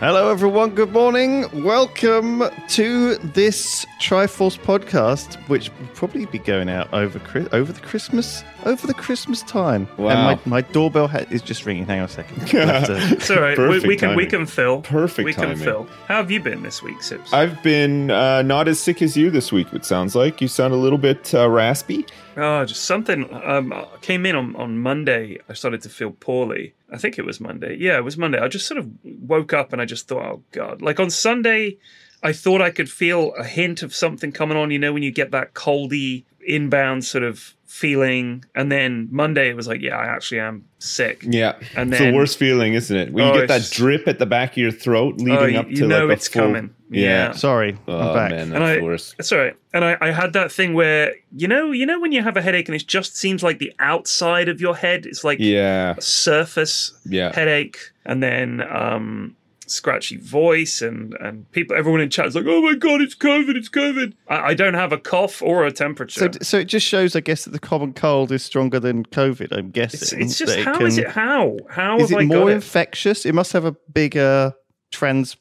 Hello, everyone. Good morning. Welcome to this Triforce podcast, which will probably be going out over over the Christmas over the Christmas time. Wow. And my, my doorbell ha- is just ringing. Hang on a second. I'll It's all right. We, we can we can fill. Perfect We can fill. How have you been this week, Sips? I've been uh, not as sick as you this week. It sounds like you sound a little bit uh, raspy. oh, just something. Um, I came in on on Monday. I started to feel poorly. I think it was Monday. Yeah, it was Monday. I just sort of woke up and I just thought, oh god. Like on Sunday, I thought I could feel a hint of something coming on. You know, when you get that coldy inbound sort of feeling, and then Monday it was like, yeah, I actually am sick. Yeah, And it's the worst feeling, isn't it? When you Oh, get that drip at the back of your throat leading Oh, you- up to you know like a it's full- coming. Yeah. Sorry, Oh I'm back. man, that's And I- the worst. It's all right. And I, I had that thing where you know, you know, when you have a headache and it just seems like the outside of your head, it's like Yeah, a surface yeah. headache, and then um, scratchy voice, and and people, everyone in chat is like, "Oh my god, it's COVID! It's COVID!" I, I don't have a cough or a temperature. So, so it just shows, I guess, that the common cold is stronger than COVID. I'm guessing. it's, it's just that how is can- it? How how Is have it I more got it? infectious? It must have a bigger trans.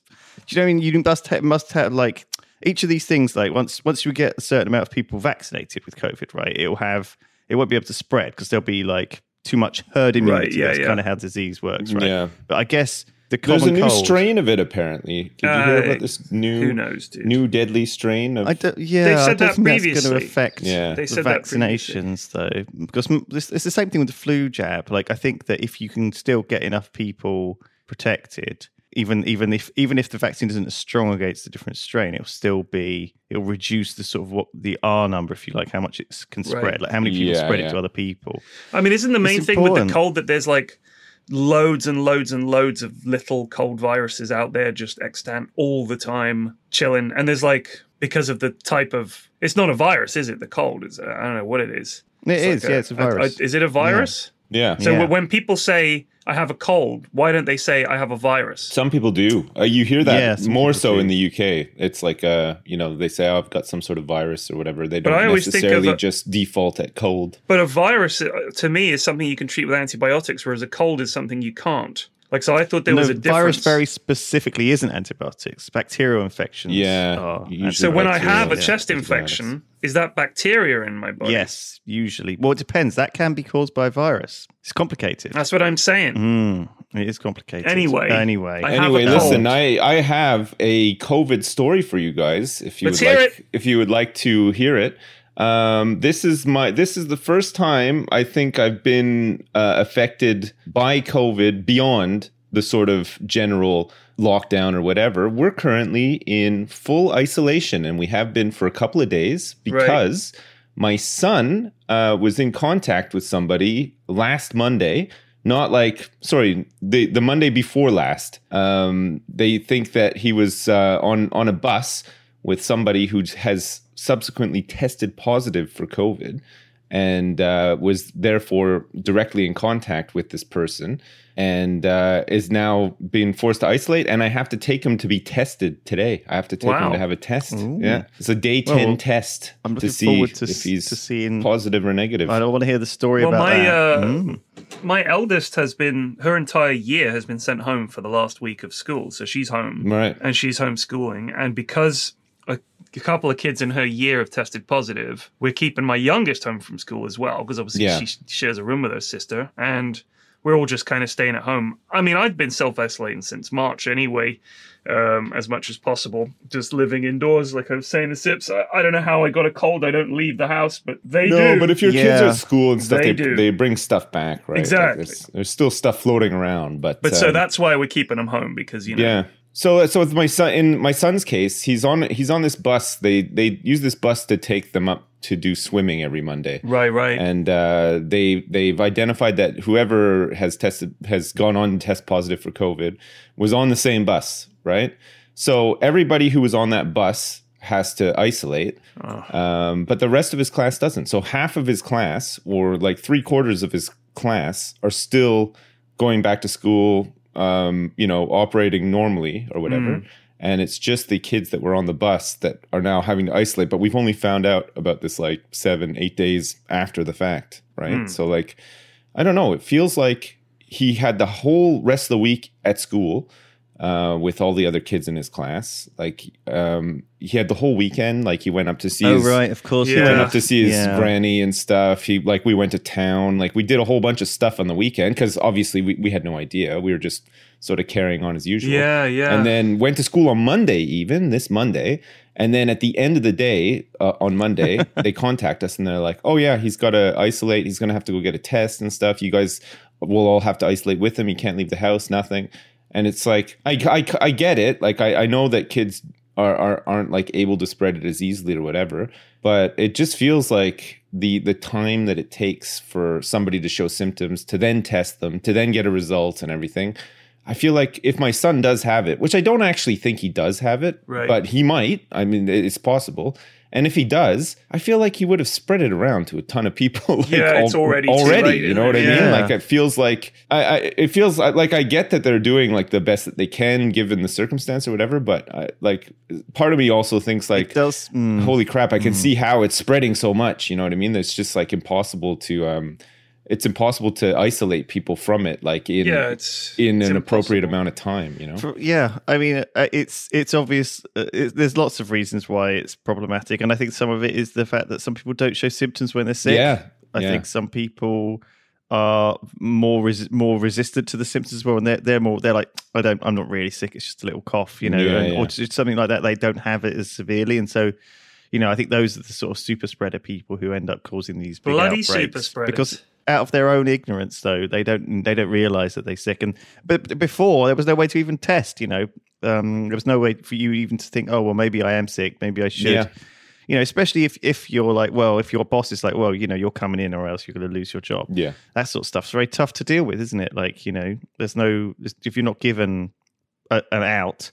Do you know? what I mean, you must have, must have like each of these things. Like once once you get a certain amount of people vaccinated with COVID, right? It'll have it won't be able to spread because there'll be like too much herd immunity. yeah, That's yeah. kind of how disease works, right? Yeah. But I guess the common There's a new cold. strain of it apparently. Did you hear Uh, about this new Who knows, dude? new deadly strain of I don't, yeah, They've I said don't that think that's going to affect Yeah. They the said that vaccinations, though, because m- this, it's the same thing with the flu jab. Like, I think that if you can still get enough people protected, even even if even if the vaccine isn't as strong against a different strain, it'll still be it'll reduce the sort of what the R number, if you like, how much it can spread, Right. like how many people Yeah, spread yeah. it to other people. I mean, isn't the main It's thing with the cold that there's like loads and loads and loads of little cold viruses out there just extant all the time, chilling. And there's like because of the type of it's not a virus, is it? The cold is I don't know what it is. It It's is, like yeah, it's a virus. is it a virus? yeah. So Yeah. when people say I have a cold, why don't they say I have a virus? Some people do. Uh, you hear that Yeah, more so do. in the UK. It's like uh, you know, they say, "Oh, I've got some sort of virus or whatever." They don't I always think necessarily a- just default at cold. But a virus uh, to me is something you can treat with antibiotics, whereas a cold is something you can't. Like so, I thought there no, was a difference. virus very specifically isn't antibiotics. Bacterial infections. Yeah, are so when I have a yeah, chest infection, is that bacteria in my body? Yes, usually. Well, it depends. That can be caused by a virus. It's complicated. That's what I'm saying. Mm, it is complicated. Anyway, anyway, I Anyway, listen. I I have a COVID story for you guys. If you Let's would like, it. if you would like to hear it. Um, this is my this is the first time I think I've been uh, affected by COVID beyond the sort of general lockdown or whatever. We're currently in full isolation, and we have been for a couple of days because my son uh, was in contact with somebody last Monday. Not like sorry, the the Monday before last. Um, they think that he was uh, on on a bus with somebody who has subsequently tested positive for COVID and uh, was therefore directly in contact with this person and uh, is now being forced to isolate. And I have to take him to be tested today. I have to take him to have a test. Ooh. Yeah, it's a day ten Well, test I'm to see to if he's to seeing- positive or negative. I don't want to hear the story Well, about my that. uh, Mm. my eldest has been her entire year has been sent home for the last week of school, so she's home Right. and she's homeschooling, and because I a couple of kids in her year have tested positive. We're keeping my youngest home from school as well because obviously Yeah. she shares a room with her sister, and we're all just kind of staying at home. I mean, I've been self isolating since March anyway, um, as much as possible, just living indoors. Like I was saying to Sips, I, I don't know how I got a cold. I don't leave the house, but they No, do. but if your kids are at school and stuff, They they, do. they, bring stuff back, right? Like, Exactly. there's, there's still stuff floating around, but but so um, that's why we're keeping them home because you know. yeah. So so with my son in my son's case, he's on he's on this bus. They they use this bus to take them up to do swimming every Monday. Right, right. And uh, they they've identified that whoever has tested has gone on to test positive for COVID was on the same bus, right? So everybody who was on that bus has to isolate, um, but the rest of his class doesn't. So half of his class, or like three quarters of his class, are still going back to school, um, you know, operating normally or whatever. And it's just the kids that were on the bus that are now having to isolate. But we've only found out about this like seven, eight days after the fact, right? So, like, I don't know. It feels like he had the whole rest of the week at school uh, with all the other kids in his class. Like, um, he had the whole weekend. Like, he went up to see Oh his, right, of course. Yeah. went up to see his Yeah. granny and stuff. He like we went to town. Like we did a whole bunch of stuff on the weekend because obviously we, we had no idea. We were just sort of carrying on as usual. Yeah, yeah. And then went to school on Monday, even this Monday. And then at the end of the day, uh, on Monday, they contact us and they're like, "Oh yeah, he's got to isolate. He's going to have to go get a test and stuff. You guys will all have to isolate with him. He can't leave the house. Nothing." And it's like, I, I, I get it. Like I, I know that kids are, are aren't like able to spread it as easily or whatever, but it just feels like the the time that it takes for somebody to show symptoms to then test them to then get a result and everything. I feel like if my son does have it, which I don't actually think he does have it, Right. but he might. I mean, it's possible. And if he does, I feel like he would have spread it around to a ton of people. Like Yeah, it's already too already. late, you know what I isn't mean? Like it feels like I, I it feels like I get that they're doing like the best that they can given the circumstance or whatever. But I, like part of me also thinks like does. mm. holy crap i can see how it's spreading so much you know what i mean it's just like impossible to um it's impossible to isolate people from it like in yeah, it's in it's an appropriate amount of time you know For- yeah, I mean, uh, it's it's obvious. Uh, it, there's lots of reasons why it's problematic, and I think some of it is the fact that some people don't show symptoms when they're sick. yeah I yeah. think some people are more res- more resistant to the symptoms as well, and they're they're more they're like, I don't, I'm not really sick. It's just a little cough, you know, Yeah, and, yeah. or just something like that. They don't have it as severely, and so. You know, I think those are the sort of super spreader people who end up causing these big Bloody outbreaks super spreaders. because out of their own ignorance, though they don't they don't realize that they're sick. And but before there was no way to even test. You know, um, there was no way for you even to think, oh well, maybe I am sick. Maybe I should. Yeah. You know, especially if if you're like, well, if your boss is like, well, you know, you're coming in or else you're going to lose your job. yeah That sort of stuff's very tough to deal with, isn't it? Like, you know, there's no if you're not given a, an out.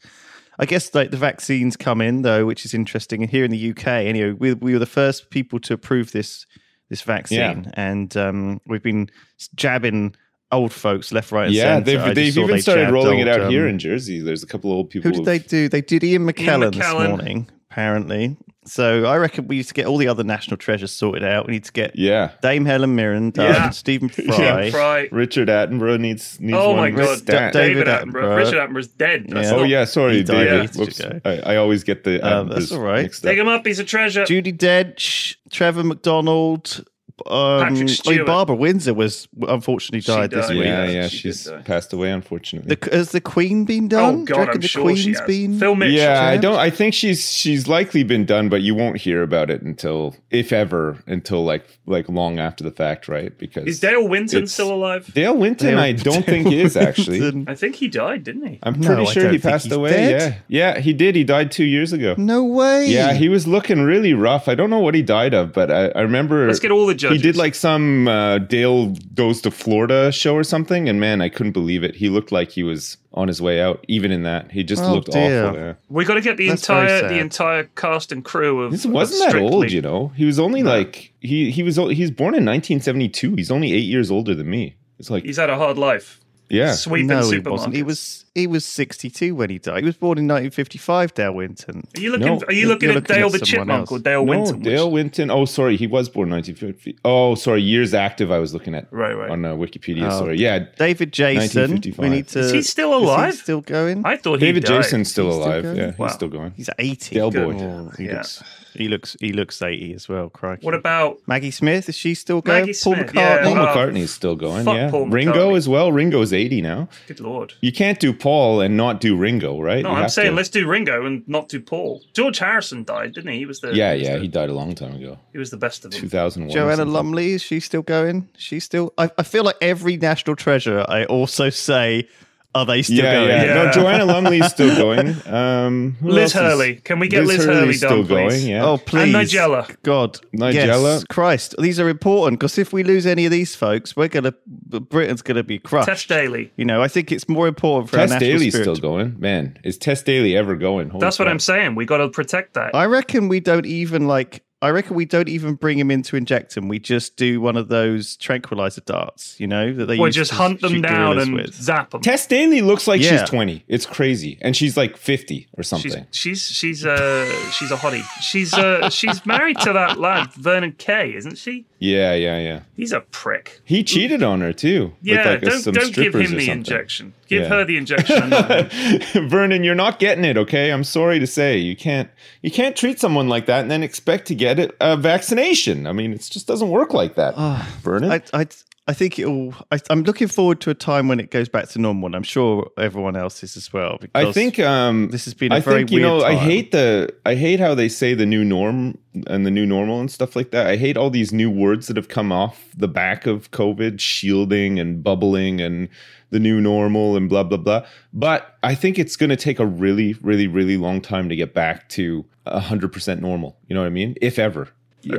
I guess like the vaccines come in though, which is interesting. And here in the UK, anyway, we, we were the first people to approve this this vaccine, Yeah. and um, we've been jabbing old folks left, right, and yeah centre. I they've, they've even they started rolling it old, out here um, in jersey there's a couple of old people Who did they do? They did Ian McKellen, McKellen. this morning, apparently. So I reckon we need to get all the other national treasures sorted out. We need to get yeah Dame Helen Mirren done, Yeah. Stephen Fry. Fry. richard attenborough needs needs Oh one my god, stat. David, David Attenborough. Attenborough. Richard Attenborough's dead. Yeah. oh not- yeah sorry He died david ages Whoops. I, I always get the Um, that's all right. mixed Take up. him up, he's a treasure. Judi Dench, Trevor McDonald. Um, I mean, Barbara Windsor was unfortunately She died this week. yeah Yeah, yeah she she's passed away unfortunately The, has the Queen been done? oh Do you god, I'm the sure Queen's she has. been. Phil Mitchell. Yeah, I don't. I think she's she's likely been done, but you won't hear about it until, if ever, until like like long after the fact, right? Because Is Dale Winton still alive? Dale Winton? Dale- I don't think he is actually. I think he died, didn't he? I'm pretty I sure he passed away. dead. Yeah, yeah, he did. He died two years ago. No way. Yeah, he was looking really rough. I don't know what he died of, but I, I remember Let's get all the he did like some uh, Dale goes to Florida show or something, and man, I couldn't believe it. He looked like he was on his way out. Even in that, he just Oh, looked dear. awful. Yeah. We got to get the That's entire the entire cast and crew of. This wasn't that Strictly. old, you know. He was only like he he was he was born in 1972. He's only eight years older than me. It's like He's had a hard life. Yeah, Sweeping no, he supermarkets. wasn't. He was. he was 62 when he died. He was born in 1955. Dale Winton. Are you looking? No, are you looking at looking Dale at the Chipmunk else. or Dale no, Winton? which- Dale Winton. Oh, sorry, he was born 1950. Oh, sorry, years active. I was looking at Right, right. on uh, Wikipedia. Oh. sorry, yeah. David Jason. 1955. We need to. Is he still is he alive? still going? I thought he David died. Jason's still He's alive. going? yeah, he's still going. He's 80. Dale Good. Boy. Oh, he Yeah. looks. He looks. He looks 80 as well. Crikey. What about Maggie Smith? Is she still going? Maggie Paul Smith, McCartney. yeah. Paul Oh, McCartney's still going. fuck Yeah, Paul Ringo McCartney. as well. Ringo's 80 now. Good lord. You can't do Paul and not do Ringo, right? No, You I'm have saying to- let's do Ringo and not do Paul. George Harrison died, didn't he? He was the Yeah, he was yeah, the- he died a long time ago. he was the best of them. 2001. Joanna. Lumley, is she still going? She's still. I, I feel like every national treasure. I also say, are they still Yeah, going? yeah, Yeah. No, Joanna Lumley's still going. Um, Liz else is- Hurley. Can we get Liz, Liz Hurley Hurley's done, still please? going. Yeah. Oh please, And Nigella. God, Nigella. Yes, Christ, these are important because if we lose any of these folks, we're gonna Britain's gonna be crushed. Tess Daly. You know, I think it's more important for Tess our national Daly's spirit. still going. Man, is Tess Daly ever going? Holy That's what. I'm saying. We got to protect that. I reckon we don't even like. I reckon we don't even bring him in to inject him. We just do one of those tranquilizer darts, you know, that they or used just to hunt them down and with. zap them. Tess Daly looks like Yeah. she's 20. It's crazy. And she's like 50 or something. she's she's uh she's a hottie. She's uh she's married to that lad Vernon Kay, isn't she? yeah, yeah, yeah. He's a prick. He cheated on her too. Yeah, with like a- don't some don't give strippers him or the something. injection. Give Yeah. her the injection. and not him. Vernon, you're not getting it, okay? I'm sorry to say. You can't you can't treat someone like that and then expect to get it a vaccination. I mean, it just doesn't work like that. Vernon. I, I, I think it'll. I, I'm looking forward to a time when it goes back to normal, and I'm sure everyone else is as well. I think um, this has been a I very think you know weird I hate the I hate how they say the new norm and the new normal and stuff like that. I hate all these new words that have come off the back of COVID, shielding and bubbling and the new normal and blah blah blah. But I think it's going to take a really really really long time to get back to hundred percent normal. You know what I mean? If ever.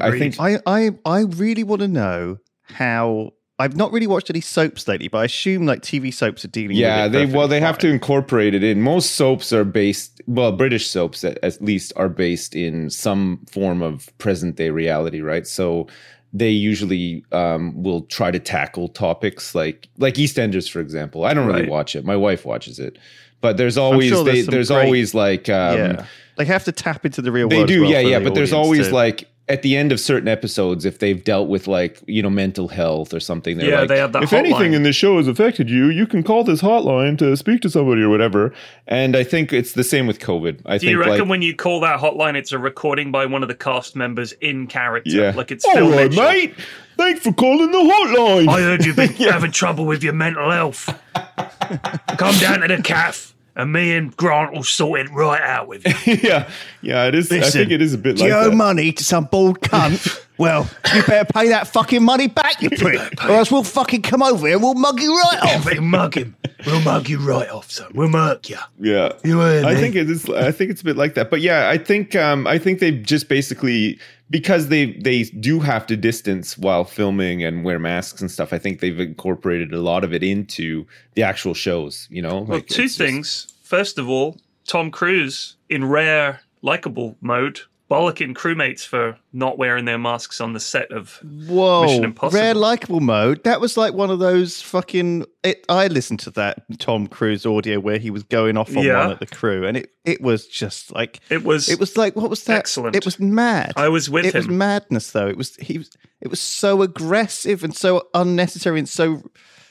I think I, I, I really want to know how. I've not really watched any soaps lately, but I assume like TV soaps are dealing. yeah they well they have to incorporate it in. Most soaps are based well british soaps at, at least are based in some form of present day reality right? So they usually um, will try to tackle topics like like eastenders for example. I don't really Right. watch it. My wife watches it. But there's always sure there's they, there's great- always like um, yeah, they have to tap into the real they do. well yeah yeah the but there's always like at the end of certain episodes if they've dealt with like you know mental health or something they're Yeah, like they have that if anything in this show has affected you you can call this hotline to speak to somebody or whatever. And i think it's the same with covid. I Do think you reckon like when you call that hotline, it's a recording by one of the cast members in character? yeah. Like it's oh, all Phil right mate. Thanks for calling the hotline. I heard you've been having trouble with your mental health. Come down to the calf, and me and Grant will sort it right out with you. yeah yeah it is i think it is a bit Do like you owe that. money to some bald cunt? well, you better pay that fucking money back, you prick, or else we'll fucking come over here and we'll mug you right off. We'll mug him. We'll mug you right off, son. We'll murk you. Yeah, You heard I me. think it is. I think it's a bit like that. But yeah, I think um, I think they've just basically because they they do have to distance while filming and wear masks and stuff. I think they've incorporated a lot of it into the actual shows. You know, Well, Like, two it's just- things. First of all, Tom Cruise in rare likable mode, bollocking crewmates for not wearing their masks on the set of Whoa, Mission Impossible. rare likable mode. That was like one of those fucking. It, I listened to that Tom Cruise audio where he was going off on Yeah. one at the crew, and it it was just like It was. it was like what was that? excellent. It was mad. I was with it was him. madness though. It was he was it was so aggressive and so unnecessary and so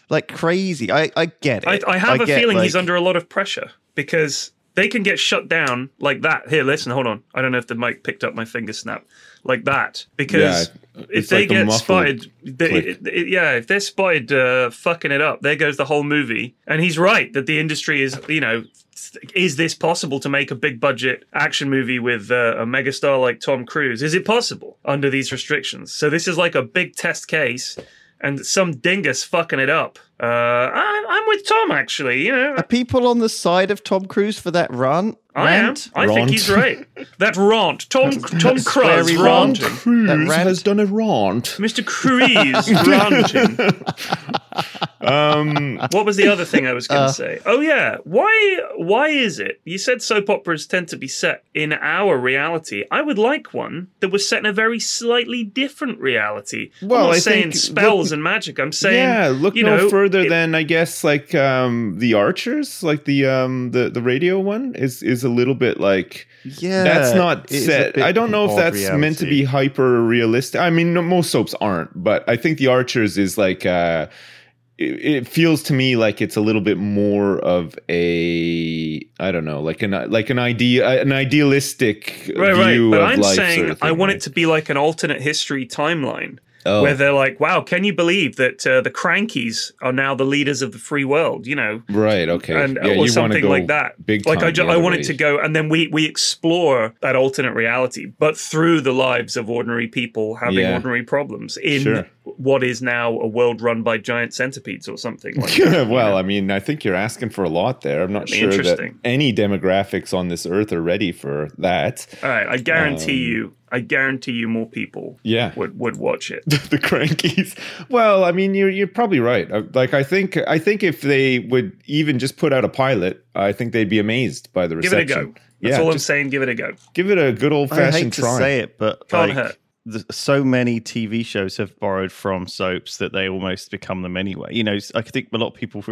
like crazy. I I get it. I have a get, feeling he's under a lot of pressure because they can get shut down like that. Here, listen, hold on. I don't know if the mic picked up my finger snap like that because Yeah, if they like get spotted, they, it- it- yeah, if they're spotted uh, fucking it up, there goes the whole movie. And he's right that the industry is, you know, is this possible to make a big budget action movie with uh, a megastar like Tom Cruise? Is it possible under these restrictions? So this is like a big test case. And some dingus fucking it up. Uh, I, I'm with Tom, actually. You know, Are people on the side of Tom Cruise for that run? I am. rant? I think he's right. That rant. Tom Tom Cruise sweary rant. ranting. That rant. has done a rant. Mr. Cruise ranting. Um, What was the other thing I was going to Uh, say? Oh yeah, why why is it? You said soap operas tend to be set in our reality. I would like one that was set in a very slightly different reality. Well, I'm not I saying think- spells look- and magic. I'm saying yeah, look you no know, further it- than I guess like um, the Archers, like the um, the the radio one is is a little bit like Yeah, that's not it is a set. I don't know if of that's meant to be hyper realistic. I mean, no, most soaps aren't, but I think the Archers is like. Uh, it, it feels to me like it's a little bit more of a I don't know, like an like an idea, an idealistic right, right. view But of I'm life. saying sort of I want right? it to be like an alternate history timeline. Oh. Where they're like, wow, can you believe that uh, the Krankies are now the leaders of the free world? You know, Right. Okay. and Yeah, or something like that. Big like I, ju- I wanted to go, and then we we explore that alternate reality, but through the lives of ordinary people having Yeah. ordinary problems in Sure. what is now a world run by giant centipedes or something. Like that, you well, know? I mean, I think you're asking for a lot there. I'm not sure that any demographics on this earth are ready for that. all right, I guarantee um, you, I guarantee you, more people Yeah. would would watch it. the Krankies. Well, I mean, you're you're probably right. Uh, Like, I think I think if they would even just put out a pilot, I think they'd be amazed by the reception. Give it a reception. go. That's yeah, all I'm saying. Give it a go. give it a good old I hate fashioned to try. say it, but Can't like, hurt. th- so many TV shows have borrowed from soaps that they almost become them anyway. You know, I think a lot of people,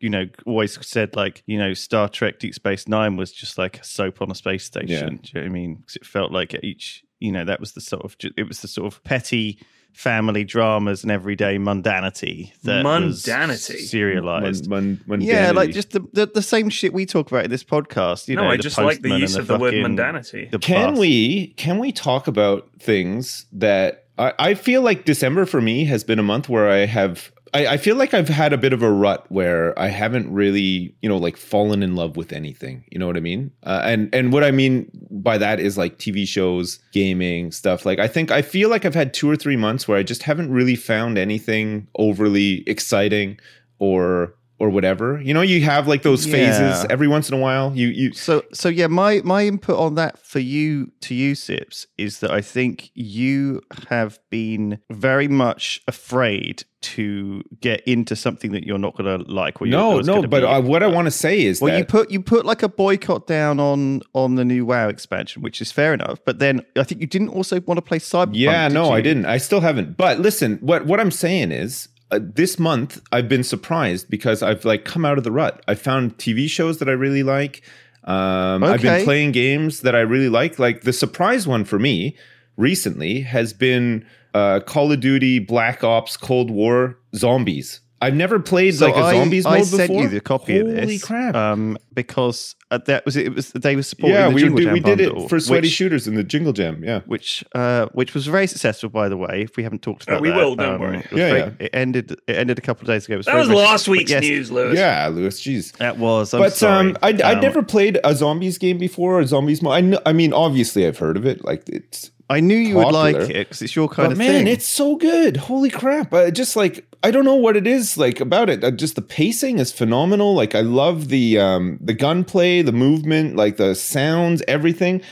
you know, always said like, you know, Star Trek: Deep Space Nine was just like a soap on a space station. Yeah. Do you know what I mean? 'Cause it felt like each, you know, that was the sort of, it was the sort of petty family dramas and everyday mundanity that was Mundanity? serialized. Mun- mun- yeah, like just the, the the same shit we talk about in this podcast. You no, know, I just like the use and of the word fucking- mundanity. the Can bus. we can we talk about things that I, I feel like December for me has been a month where I have I, I feel like I've had a bit of a rut where I haven't really you know like fallen in love with anything. You know what I mean? Uh, and and what I mean by that is like TV shows, gaming stuff. Like I think I feel like I've had two or three months where I just haven't really found anything overly exciting or or whatever. You know, you have like those phases Yeah. every once in a while. You you So so yeah, my my input on that for you to you Sips is that I think you have been very much afraid to get into something that you're not going to like. Or you're, no, no, but uh, what I want to say is well, that you put you put like a boycott down on on the new WoW expansion, which is fair enough. But then I think you didn't also want to play Cyberpunk. yeah, no? I didn't. I still haven't. But listen, what what I'm saying is. Uh, this month I've been surprised because I've like come out of the rut. I found TV shows that I really like. Um, I've been playing games that I really like. Like the surprise one for me recently has been uh, Call of Duty Black Ops Cold War Zombies. I've never played So like a I, zombies I mode sent before. you the copy Holy of this. crap! Um, because uh, that was it. it was they were supporting yeah, the we, Jingle did, Jam we did bundle, it for sweaty which- shooters in the Jingle Jam. Yeah. which uh, which was very successful, by the way. If we haven't talked Oh, about we that, will, don't um, worry. it Yeah, very- yeah. It ended. It ended a couple of days ago. It was that was last but week's yes, news, Lewis. Yeah, Lewis. Jeez. That was. I'm but sorry. um, I'd, I'd Um, never played a zombies game before. A zombies mode. I, kn- I mean, obviously, I've heard of it. Like it's. I knew you would like it because it's your kind But of man, thing. Man, it's so good. Holy crap! Uh, just like I don't know what it is like about it. Uh, just the pacing is phenomenal. Like I love the um, the gunplay, the movement, like the sounds, everything.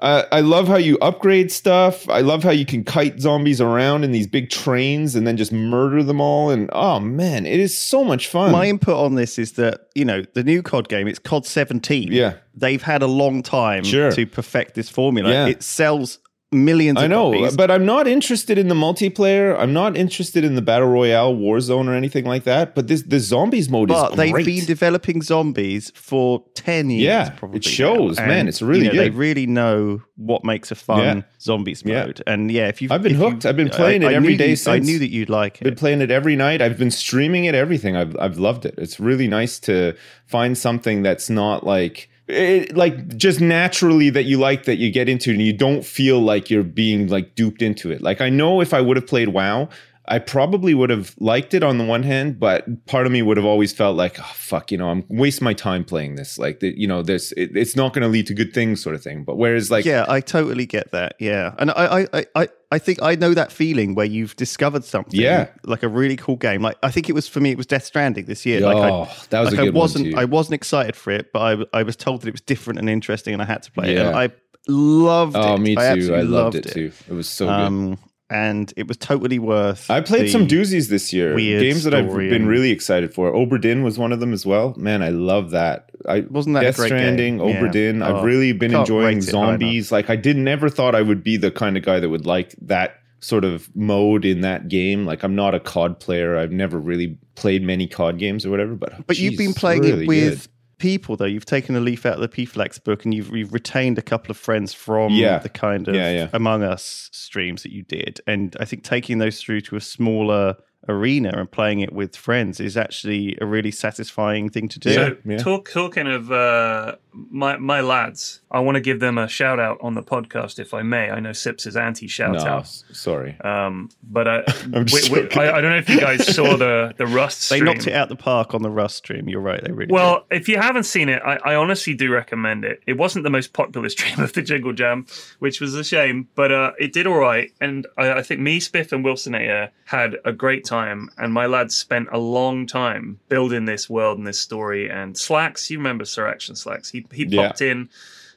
Uh, I love how you upgrade stuff. I love how you can kite zombies around in these big trains and then just murder them all. And oh man, it is so much fun. My input on this is that you know the new COD game. It's COD 17. Yeah. they've had a long time Sure. to perfect this formula. Yeah. It sells millions. I know, copies. but I'm not interested in the multiplayer. I'm not interested in the battle royale Warzone or anything like that. But this the zombies mode But is they've been developing zombies for 10 years. Yeah, probably it shows, now. man, And, it's really you know, They really know what makes a fun Yeah. zombies Yeah. mode. And yeah, if you've. I've been you- hooked. I've been playing it I every knew day you- I knew that you'd like it. been playing it every night. I've been streaming it. Everything. I've I've loved it. It's really nice to find something that's not like it, like just naturally that you like that you get into and you don't feel like you're being like duped into it. Like I know if I would have played WoW. I probably would have liked it on the one hand, but part of me would have always felt like, oh fuck, you know, I'm wasting my time playing this. Like, the, you know, this it, it's not going to lead to good things, sort of thing. But whereas, like, yeah, I totally get that. Yeah, and I, I, I- I, I think I know that feeling where you've discovered something. Yeah. like a really cool game. Like I think it was for me. It was Death Stranding this year. like oh, I, that was like a I good wasn't. one too. I wasn't excited for it, but I, I was told that it was different and interesting, and I had to play it. Yeah. And I loved oh, it. oh, me too. I, I, absolutely loved, it, too. It was so good. Um, And it was totally worth. I played some doozies this year. weird Games that I've been really excited for. Oberdin was one of them as well. Man, I love that. I Wasn't that Death great Stranding, game? Yeah. Oberdin. Oh, I've really been enjoying rate it high enough. zombies. Like I did never thought I would be the kind of guy that would like that sort of mode in that game. Like I'm not a COD player. I've never really played many COD games or whatever. But But you've been playing really it with good. People, though. You've taken a leaf out of the PFLAX book, and you've, you've retained a couple of friends from Yeah. the kind of Yeah, yeah. Among Us streams that you did. And I think taking those through to a smaller arena and playing it with friends is actually a really satisfying thing to do. So yeah. talk, talking of uh, my my lads, I want to give them a shout out on the podcast if I may. I know Sips is anti shout No, out. sorry. Um, but I'm we- we- I, I don't know if you guys saw the the Rust. They knocked it out the park on the Rust stream. You're right. They really Well, if you haven't seen it, I, I honestly do recommend it. It wasn't the most popular stream of the Jingle Jam, which was a shame, but uh, it did all right. And I, I think me, Spiff, and Wilsonator had a great time. And my lads spent a long time building this world and this story. And Slacks, you remember Sir Action Slacks? He he Yeah. popped in,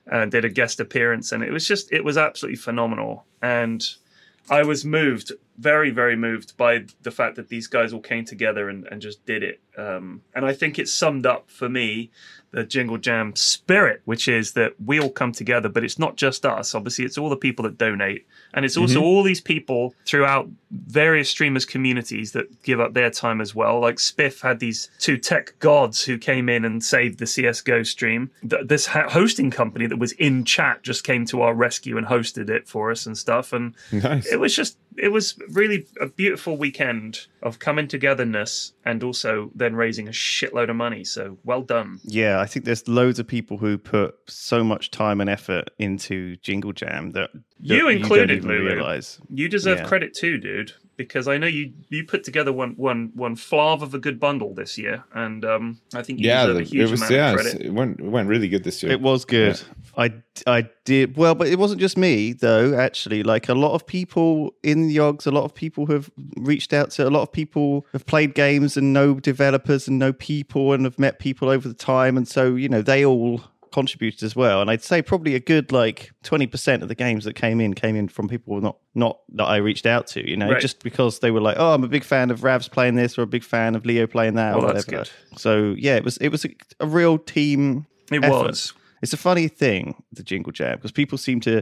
and did a guest appearance, and it was just it was absolutely phenomenal. And I was moved, very, very moved by the fact that these guys all came together and, and just did it. Um, and I think it summed up for me the Jingle Jam spirit, which is that we all come together, but it's not just us. Obviously, it's all the people that donate. And it's also all these people throughout various streamers' communities that give up their time as well. Like Spiff had these two tech gods who came in and saved the CSGO stream. Th- This ha- hosting company that was in chat just came to our rescue and hosted it for us and stuff. And Nice. it was just it was really a beautiful weekend of coming togetherness and also then raising a shitload of money so well done Yeah, I think there's loads of people who put so much time and effort into Jingle Jam that, that You don't included, even Lulu. realize. you deserve Yeah. credit too dude because i know you you put together one one one flav of a good bundle this year and um i think you yeah, deserve the- a huge it was amount yeah, of credit it went it went really good this year. It was good. I I did well, but it wasn't just me though. Actually, like a lot of people in the Yogs, a lot of people have reached out to. A lot of people have played games and know developers and know people and have met people over the time, and so you know they all contributed as well. And I'd say probably a good like twenty percent of the games that came in came in from people not not that I reached out to. You know, Right. just because they were like, oh, I'm a big fan of Ravs playing this or a big fan of Leo playing that or Well, that's whatever. So yeah, it was it was a, a real team it effort. was It's a funny thing, the Jingle Jam, because people seem to.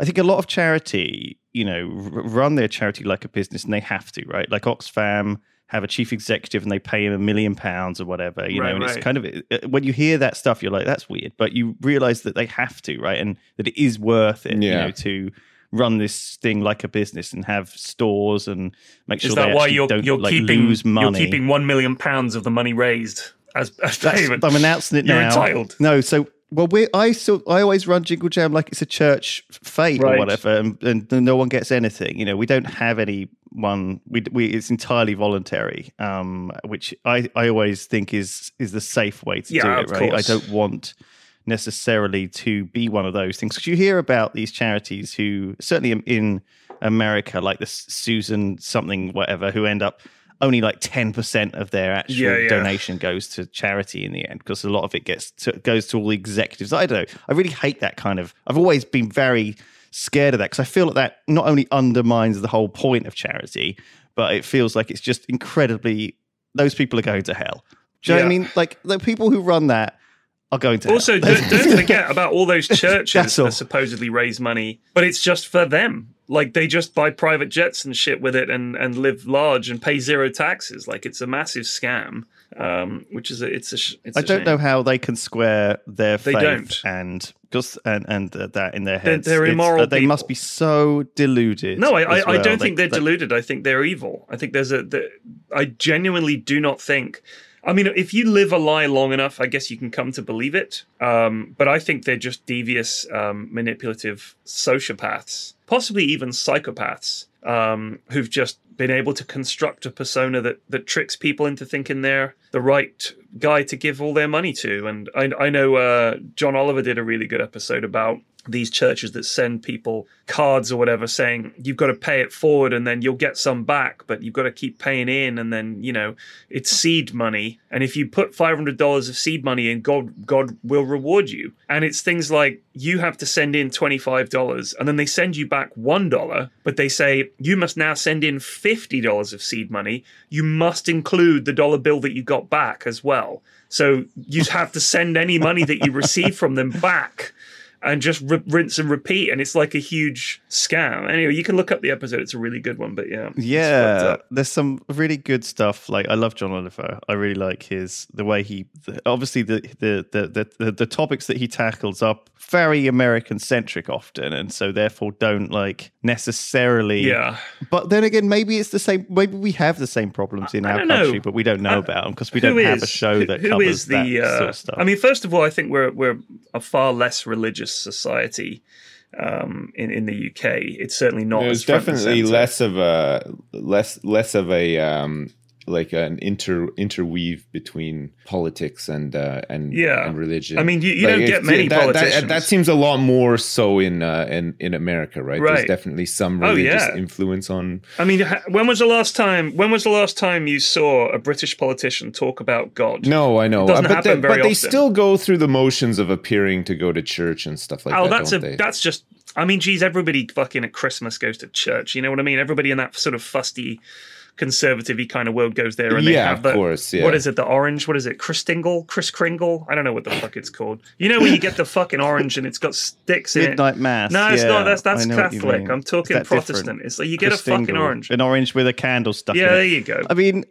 I think a lot of charity, you know, r- run their charity like a business, and they have to, right? Like Oxfam have a chief executive, and they pay him a million pounds or whatever, you Right, know. And right. it's kind of uh, when you hear that stuff, you're like, that's weird, but you realize that they have to, right? And that it is worth it, you know, to run this thing like a business and have stores and make sure is they that why actually you're don't you're like keeping lose money. you're keeping 1 million pounds of the money raised as, as That's, payment I'm announcing it You're now. entitled. No, so well, we I still I always run Jingle Jam like it's a church fete or whatever, and, and no one gets anything. You know, we don't have anyone. We we it's entirely voluntary, um, which I I always think is is the safe way to Yeah, do it. Right, course. I don't want necessarily to be one of those things because you hear about these charities who certainly in- in America, like the Susan something whatever, who end up only like 10% of their actual Yeah, yeah. donation goes to charity in the end because a lot of it gets to, goes to all the executives. I don't know. I really hate that kind of. I've always been very scared of that because I feel that that not only undermines the whole point of charity, but it feels like it's just incredibly. Those people are going to hell. Do you know what I mean? Like the people who run that are going to Also, hell. don't, don't forget about all those churches that supposedly raise money, but it's just for them. Like they just buy private jets and shit with it, and and live large and pay zero taxes. Like it's a massive scam, um, which is a, it's a it's I a don't shame. know how they can square their They faith don't. and just and and uh, that in their They're- heads. they're immoral uh, They must be so deluded. No, I, I, I don't They- think they're they- deluded. I think they're evil. I think there's a. The, I genuinely do not think. I mean, if you live a lie long enough, I guess you can come to believe it. Um, but I think they're just devious, um, manipulative sociopaths, possibly even psychopaths, um, who've just been able to construct a persona that that tricks people into thinking they're the right guy to give all their money to. And I, I know uh, John Oliver did a really good episode about these churches that send people cards or whatever saying you've got to pay it forward and then you'll get some back but you've got to keep paying in and then you know it's seed money. And if you put $500 of seed money in god god will reward you. And it's things like you have to send in $25 and then they send you back $1 but they say you must now send in $50 of seed money. You must include the dollar bill that you got back as well. So you have to send any money that you receive from them back and just r- rinse and repeat, and it's like a huge scam. Anyway, you can look up the episode; it's a really good one. But yeah, Yeah, there's some really good stuff. Like I love John Oliver. I really like his the way he the, obviously the the, the the the topics that he tackles are very American centric often, and so therefore don't like necessarily. yeah. But then again, maybe it's the same. Maybe we have the same problems in I our know. country, but we don't know Uh, about them because we don't have a is- show who- that who covers is the, that uh, sort of stuff. I mean, first of all, I think we're we're a far less religious society um, in in the UK. It's certainly not. There's as front and definitely less of a less less of a um, like an inter interweave between politics and uh, and Yeah. and religion. I mean, you- you don't get many that, that- politicians. That, seems a lot more so in uh, in in America, right? There's definitely some Oh, religious yeah. influence on. I mean, when was the last time? When was the last time you saw a British politician talk about God? No, I know, doesn't but happen they, very but they still go through the motions of appearing to go to church and stuff like oh, that. Oh, that's a they? that's just. I mean, geez, everybody fucking at Christmas goes to church. You know what I mean? Everybody in that sort of fusty, conservative kind of world goes there, and they Yeah, have of the course, yeah. what is it? The orange? What is it? Christingle? Chris Kringle? I don't know what the fuck it's called. You know when you get the fucking orange and it's got sticks in it. Midnight Mass. No, it's yeah, not. That's that's I know what you Catholic. I'm talking Protestant. different? It's like you get a fucking orange. An orange with a candle stuck Yeah, in it. there you go. I mean,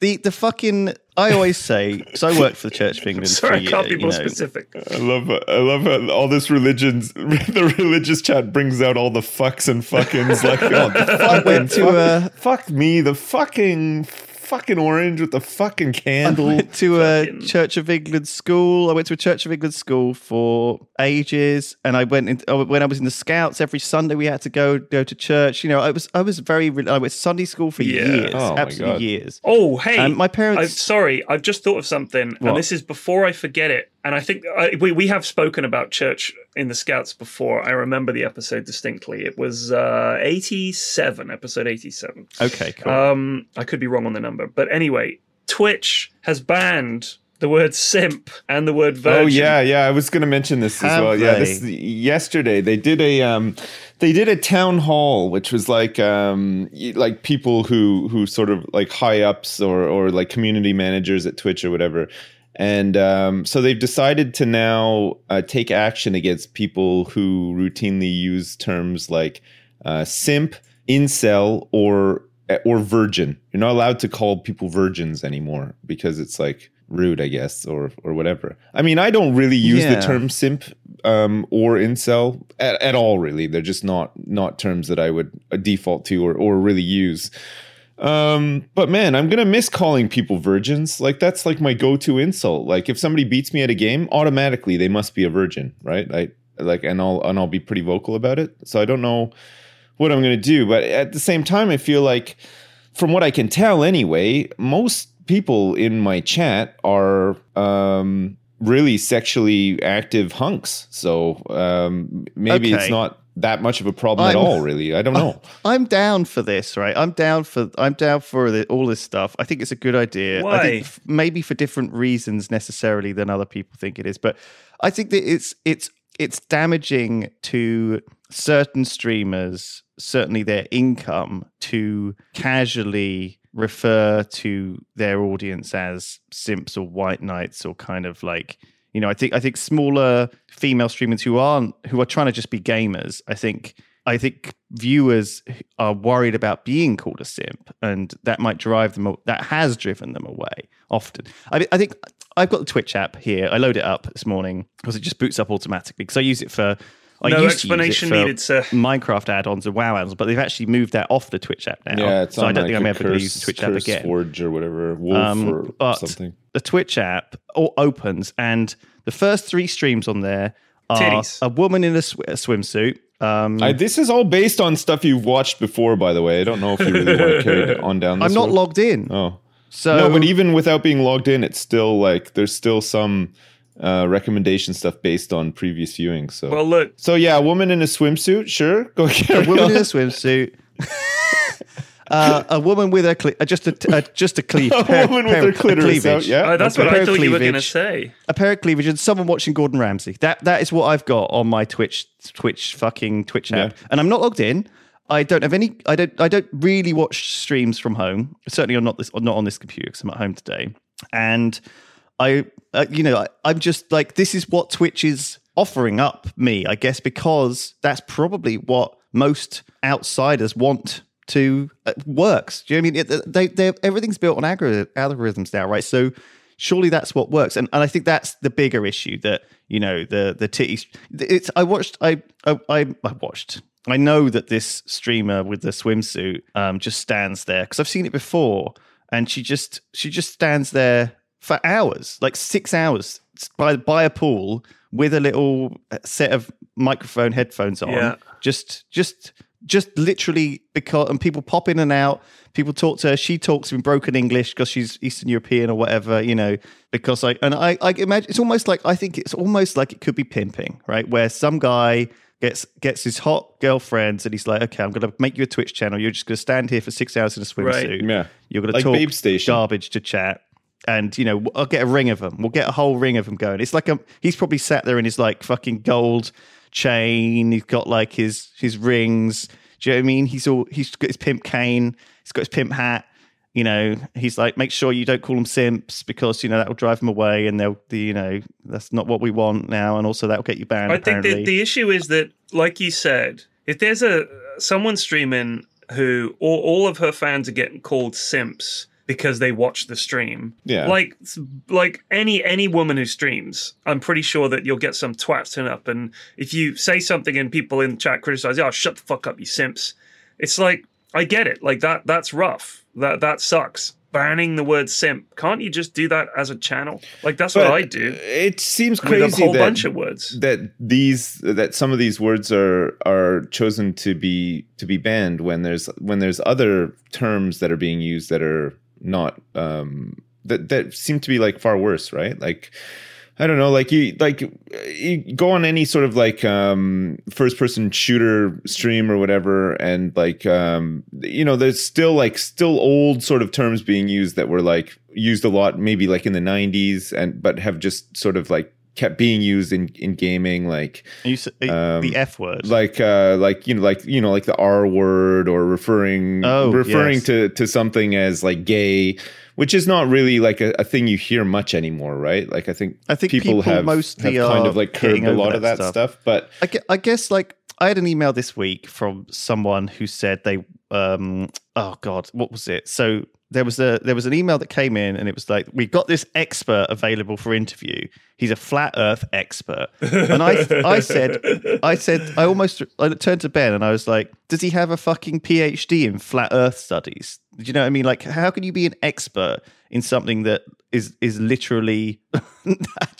the the fucking. I always say. because I worked for the Church of England. Sorry, for I can't a be more you know. specific. I love I love how all this religions the religious chat brings out all the fucks and fuckings like oh, the fucking went to, fuck, uh, fuck me the fucking fucking orange with the fucking candle. went to a Church of England school. I went to a Church of England school for ages, and I went in, oh, when I was in the Scouts. Every Sunday we had to go go to church. You know, I was I was very. I went Sunday school for Yeah. years, Oh, absolutely years. Oh, hey, Um, my I'm parents. sorry. I've just thought of something, What? and this is before I forget it. And I think I, we we have spoken about church in the Scouts before. I remember the episode distinctly. It was uh, 87, episode 87. okay, cool. Um, I could be wrong on the number, but anyway, Twitch has banned the word simp and the word virgin. Oh yeah, yeah. I was going to mention this as Have well. Yeah, this yesterday they did a um, they did a town hall, which was like um, like people who who sort of like high ups or or like community managers at Twitch or whatever. And um, so they've decided to now uh, take action against people who routinely use terms like uh, simp, incel, or or virgin. You're not allowed to call people virgins anymore because it's like rude, I guess, or or whatever. I mean, I don't really use the term simp um, or incel at, at all. Really, they're just not not terms that I would uh, default to or or really use. Um, but man, I'm gonna miss calling people virgins. Like that's like my go-to insult. Like if somebody beats me at a game, automatically they must be a virgin, right? I like, and I'll and I'll be pretty vocal about it. So I don't know what I'm gonna do, but at the same time, I feel like, from what I can tell, anyway, most people in my chat are um, really sexually active hunks. So um, maybe it's not that much of a problem at I'm- all. Really, I don't know. I'm down for this, right? I'm down for I'm down for the, all this stuff. I think it's a good idea. I Why? think f- maybe for different reasons necessarily than other people think it is, but I think that it's it's it's damaging to certain streamers, certainly their income, to casually refer to their audience as simps or white knights or kind of like you know, I think I think smaller female streamers who aren't who are trying to just be gamers. I think I think viewers are worried about being called a simp, and that might drive them. That has driven them away often. I, I think I've got the Twitch app here. I load it up this morning because it just boots up automatically. Because I use it for. I No used to use it explanation needed, sir. Minecraft add-ons and WoW add-ons, but they've actually moved that off the Twitch app now. Yeah, it's so I on don't like think I'm ever going to use the Twitch app again. Forge or whatever, Wolf Um, or but something. the Twitch app opens, and the first three streams on there are Titties. a woman in a, sw- a swimsuit. Um, I, this is all based on stuff you've watched before, by the way. I don't know if you really want to carry it on down. This I'm not road. logged in. Oh So no, but even without being logged in, it's still like there's still some uh, recommendation stuff based on previous viewing. So, Well, look, so yeah, a woman in a swimsuit, sure, go carry a woman on. in a swimsuit. Uh, a woman with a cle- uh, just a uh, just a cleave, A pair- woman with her of- a clitoris cleavage. out, yeah. uh, that's A what I thought you were going to say. a pair of cleavage and someone watching Gordon Ramsay. That that is what I've got on my Twitch Twitch fucking Twitch app, Yeah. and I'm not logged in. I don't have any. I don't. I don't really watch streams from home. Certainly, on not this. Not on this computer because I'm at home today. And I, uh, you know, I, I'm just like this is what Twitch is offering up me. I guess because that's probably what most outsiders want to uh, works. Do you know I mean? It, they, everything's built on algori- algorithms now, right? So surely that's what works, and and I think that's the bigger issue that you know the the titties. It's I watched I I I, I watched. I know that this streamer with the swimsuit um, just stands there because I've seen it before, and she just she just stands there for hours, like six hours by by a pool with a little uh, set of microphone headphones on. Yeah. Just just just literally because and people pop in and out. People talk to her. She talks in broken English because she's Eastern European or whatever, you know. Because I and I, I imagine it's almost like I think it's almost like it could be pimping, right? Where some guy gets gets his hot girlfriends and he's like, okay, I'm going to make you a Twitch channel. You're just going to stand here for six hours in a swimsuit. Yeah. You're going to Like talk garbage to chat. And you know, I'll get a ring of them. We'll get a whole ring of them going. It's like a he's probably sat there in his like fucking gold chain. He's got like his his rings. Do you know what I mean? He's all he's got his pimp cane. He's got his pimp hat. You know, he's like, make sure you don't call them simps because you know that will drive them away, and they'll, the, you know, that's not what we want now, and also that will get you banned. I think apparently. that the issue is that, like you said, if there's a someone streaming who all, all of her fans are getting called simps because they watch the stream, Yeah. like like any any woman who streams, I'm pretty sure that you'll get some twats turn up, and if you say something and people in the chat criticize, oh shut the fuck up, you simps. It's like I get it, like that that's rough, that that sucks. Banning the word simp, can't you just do that as a channel? Like that's what I do It seems with a crazy whole that, bunch of words. that these that some of these words are are chosen to be to be banned when there's when there's other terms that are being used that are not um that that seem to be like far worse, right? Like I don't know, like you like you go on any sort of like um first person shooter stream or whatever and like um you know there's still like still old sort of terms being used that were like used a lot maybe like in the 90s and but have just sort of like kept being used in in gaming like um, the F word. like uh like you know like you know like the r word or referring Oh, referring yes. to to something as like gay which is not really like a, a thing you hear much anymore right like i think I think people have, mostly have kind of like curbed a lot that of that stuff. stuff, but I gue- I guess like I had an email this week from someone who said they um oh god what was it so there was a there was an email that came in and it was like we've got this expert available for interview he's a flat earth expert and I I said I said I almost I turned to Ben and I was like does he have a fucking PhD in flat earth studies do you know what I mean like how can you be an expert in something that is is literally Do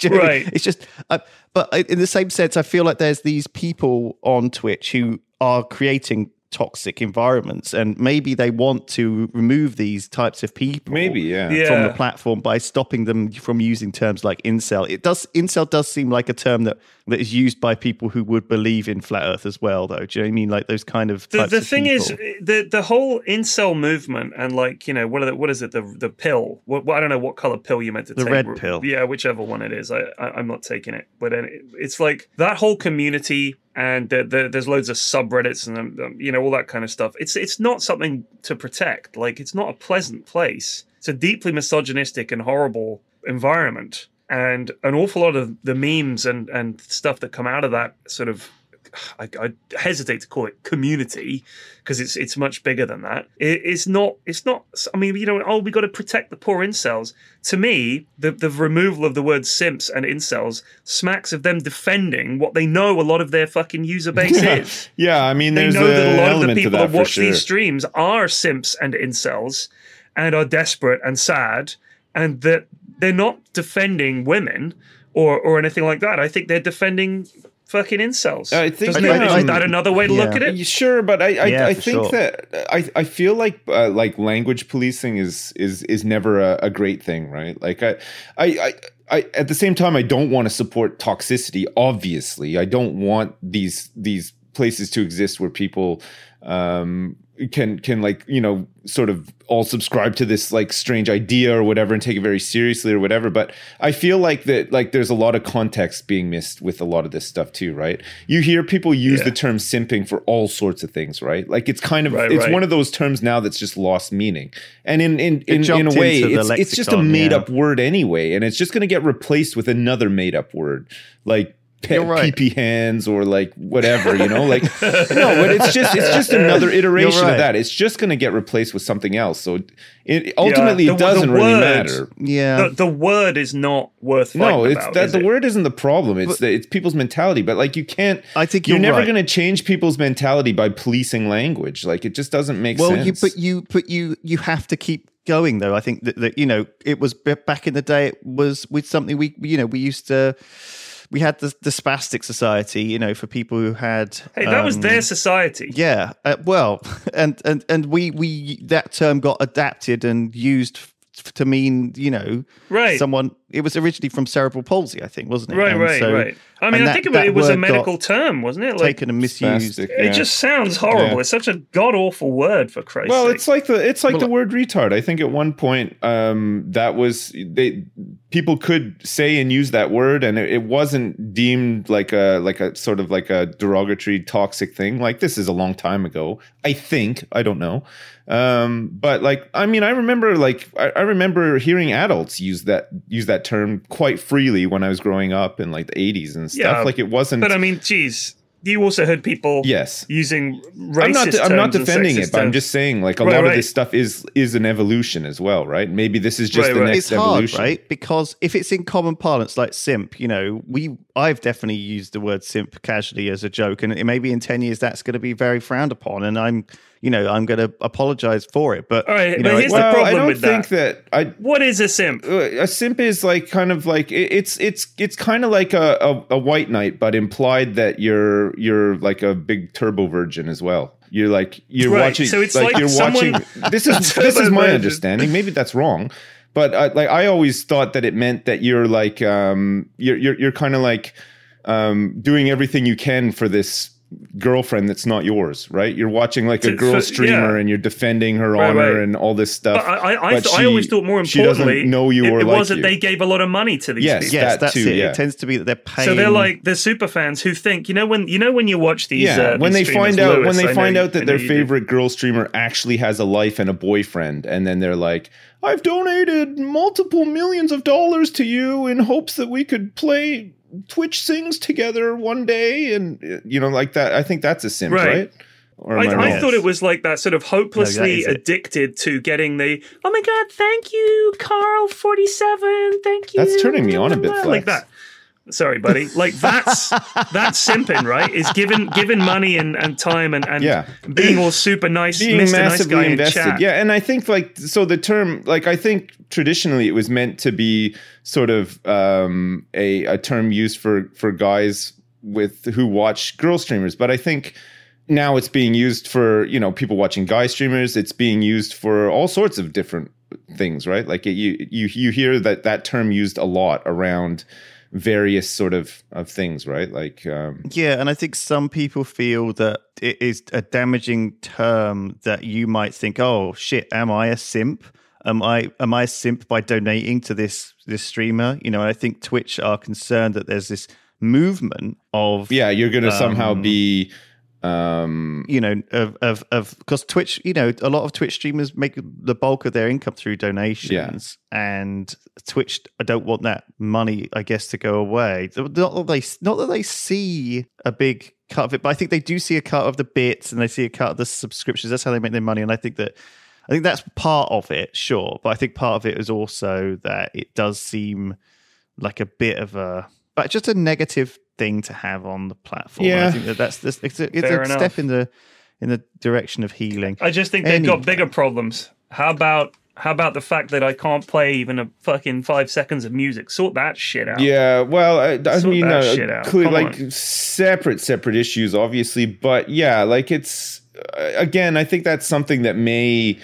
you know what I mean? Right. it's just uh, but in the same sense i feel like there's these people on twitch who are creating toxic environments and maybe they want to remove these types of people maybe yeah Yeah. from the platform by stopping them from using terms like incel it does incel does seem like a term that that is used by people who would believe in flat earth as well though. Do you know what i mean? Like those kind of the, the of thing is the the whole incel movement and like you know what are the, what is it? The the pill. What, I don't know what color pill you meant to The take. red pill. yeah whichever one it is. I, I I'm not taking it. But it's like that whole community and the, the, there's loads of subreddits and um, um, you know all that kind of stuff. It's it's not something to protect. Like it's not a pleasant place. It's a deeply misogynistic and horrible environment and an awful lot of the memes and and stuff that come out of that sort of I, I hesitate to call it community because it's it's much bigger than that. It, it's not. It's not. I mean, you know, oh, we got to protect the poor incels. To me, the the removal of the word simps and incels smacks of them defending what they know a lot of their fucking user base is. yeah i mean They know that a lot of the people that, that watch sure. these streams are simps and incels and are desperate and sad, and that they're not defending women or or anything like that. I think they're defending fucking incels. I think Doesn't that- that, I- isn't that another way to look at it? You Sure, but I I, Yeah, I think sure. that I I feel like uh, like language policing is is is never a, a great thing, right? Like I I. I I, at the same time, I don't want to support toxicity. Obviously, I don't want these these places to exist where people um, can can like you know sort of all subscribe to this like strange idea or whatever and take it very seriously or whatever. But I feel like that like there's a lot of context being missed with a lot of this stuff too, right? You hear people use Yeah. the term simping for all sorts of things, right? Like it's kind of Right, it's right. one of those terms now that's just lost meaning. And in in in, in a way, into the it's, it's just a lexicon, made yeah. up word anyway, and it's just going to get replaced with another made up word like. Pet You're right. pee hands or like whatever you know like no but it's just it's just another iteration right. of that it's just going to get replaced with something else so it ultimately the- it doesn't the really matter Yeah. The, the word is not worth no, it's about, that is the it? word isn't the problem. It's the, it's people's mentality. But like you can't. I think you're, you're never right. going to change people's mentality by policing language. Like it just doesn't make well, sense. Well, you but you but you you have to keep going though. I think that, that you know it was back in the day. It was with something we you know we used to. We had the, the spastic society, you know, for people who had. Hey, that was um, their society. Yeah, uh, well, and and and we we that term got adapted and used f- to mean you know Right. someone. It was originally from cerebral palsy, I think, wasn't it? Right, And right, so- right. I mean, and I that- think it, it was a medical term, wasn't it? Like, taken and misused. Spastic, it just sounds horrible. Yeah. It's such a god awful word for Christ's well, sake. it's like the it's like Well, the word retard. I think at one point um, that was they people could say and use that word, and it, it wasn't deemed like a like a sort of like a derogatory, toxic thing. Like this is a long time ago. I think I don't know, um, but like I mean, I remember like I, I remember hearing adults use that use that term quite freely when I was growing up in like the eighties and stuff. Yeah, like it wasn't. but I mean, geez, you also heard people yes. using racist I'm not. I'm not defending it, but I'm just saying, like a Right, lot of this stuff is is an evolution as well, right? Maybe this is just Right, the right. next it's hard, evolution, right? Because if it's in common parlance, like simp, you know, we I've definitely used the word simp casually as a joke, and maybe in ten years that's going to be very frowned upon, and I'm, you know, I'm going to apologize for it. But All right, you but here's it's- the Well, I don't with think that, I. What is a simp? uh, A simp is like kind of like it- it's it's it's kind of like a, a a white knight, but implied that you're you're like a big turbo virgin as well. You're like you're Right, watching. so it's like you're watching. This is this is my virgin. understanding. Maybe that's wrong, but uh, like I always thought that it meant that you're like um you're you're you're kind of like um doing everything you can for this girlfriend that's not yours, right? You're watching like a girl for- streamer yeah. and you're defending her Right, honor right. and all this stuff. But I, I, I, but th- I she- always thought more she doesn't importantly, know you it, or it like was that they gave a lot of money to these Yes, people. yes, that that's too, it. yeah. It tends to be that they're paying. So they're like the super fans who think, you know, when you know when you watch these, yeah, uh, when they these streamers, find out Lewis, when they I find you- out that their you do. favorite girl streamer actually has a life and a boyfriend, and then they're like, "I've donated multiple millions of dollars to you in hopes that we could play Twitch sings together one day," and you know, like that. I think that's a simp, Right. right? Or I, I, I thought it was like that sort of hopelessly is it. addicted to getting the oh my god, thank you, Carl forty seven, thank you. That's turning me on a bit, like that. Sorry, buddy. Like that's that's simping, right? Is giving giving money and, and time and, and Yeah. being all super nice, being Mr. Nice massively guy in invested. chat. Yeah, and I think like so the term like I think traditionally it was meant to be sort of um, a a term used for for guys with who watch girl streamers, but I think now it's being used for you know people watching guy streamers. It's being used for all sorts of different things, right? Like it, you you you hear that that term used a lot around various sort of of things, right? Like um, Yeah, and I think some people feel that it is a damaging term that you might think, "Oh shit, am I a simp? Am I am I a simp by donating to this this streamer?" You know, I think Twitch are concerned that there's this movement of yeah, you're going to somehow Um, be um you know of of of because Twitch, you know, a lot of Twitch streamers make the bulk of their income through donations, yeah. and Twitch, I don't want that money, I guess, to go away. Not that they not that they see a big cut of it, but I think they do see a cut of the bits and they see a cut of the subscriptions. That's how they make their money, and I think that. I think that's part of it, sure, but I think part of it is also that it does seem like a bit of a, but just a negative thing to have on the platform. Yeah. I think that that's this. It's a, it's a step in the in the direction of healing. I just think they've Any- got bigger problems. How about How about the fact that I can't play even a fucking five seconds of music? Sort that shit out. Yeah, well, I, I Sort mean, that uh, shit out. clear- like on. separate, separate issues, obviously, but yeah, like it's uh, again, I think that's something that may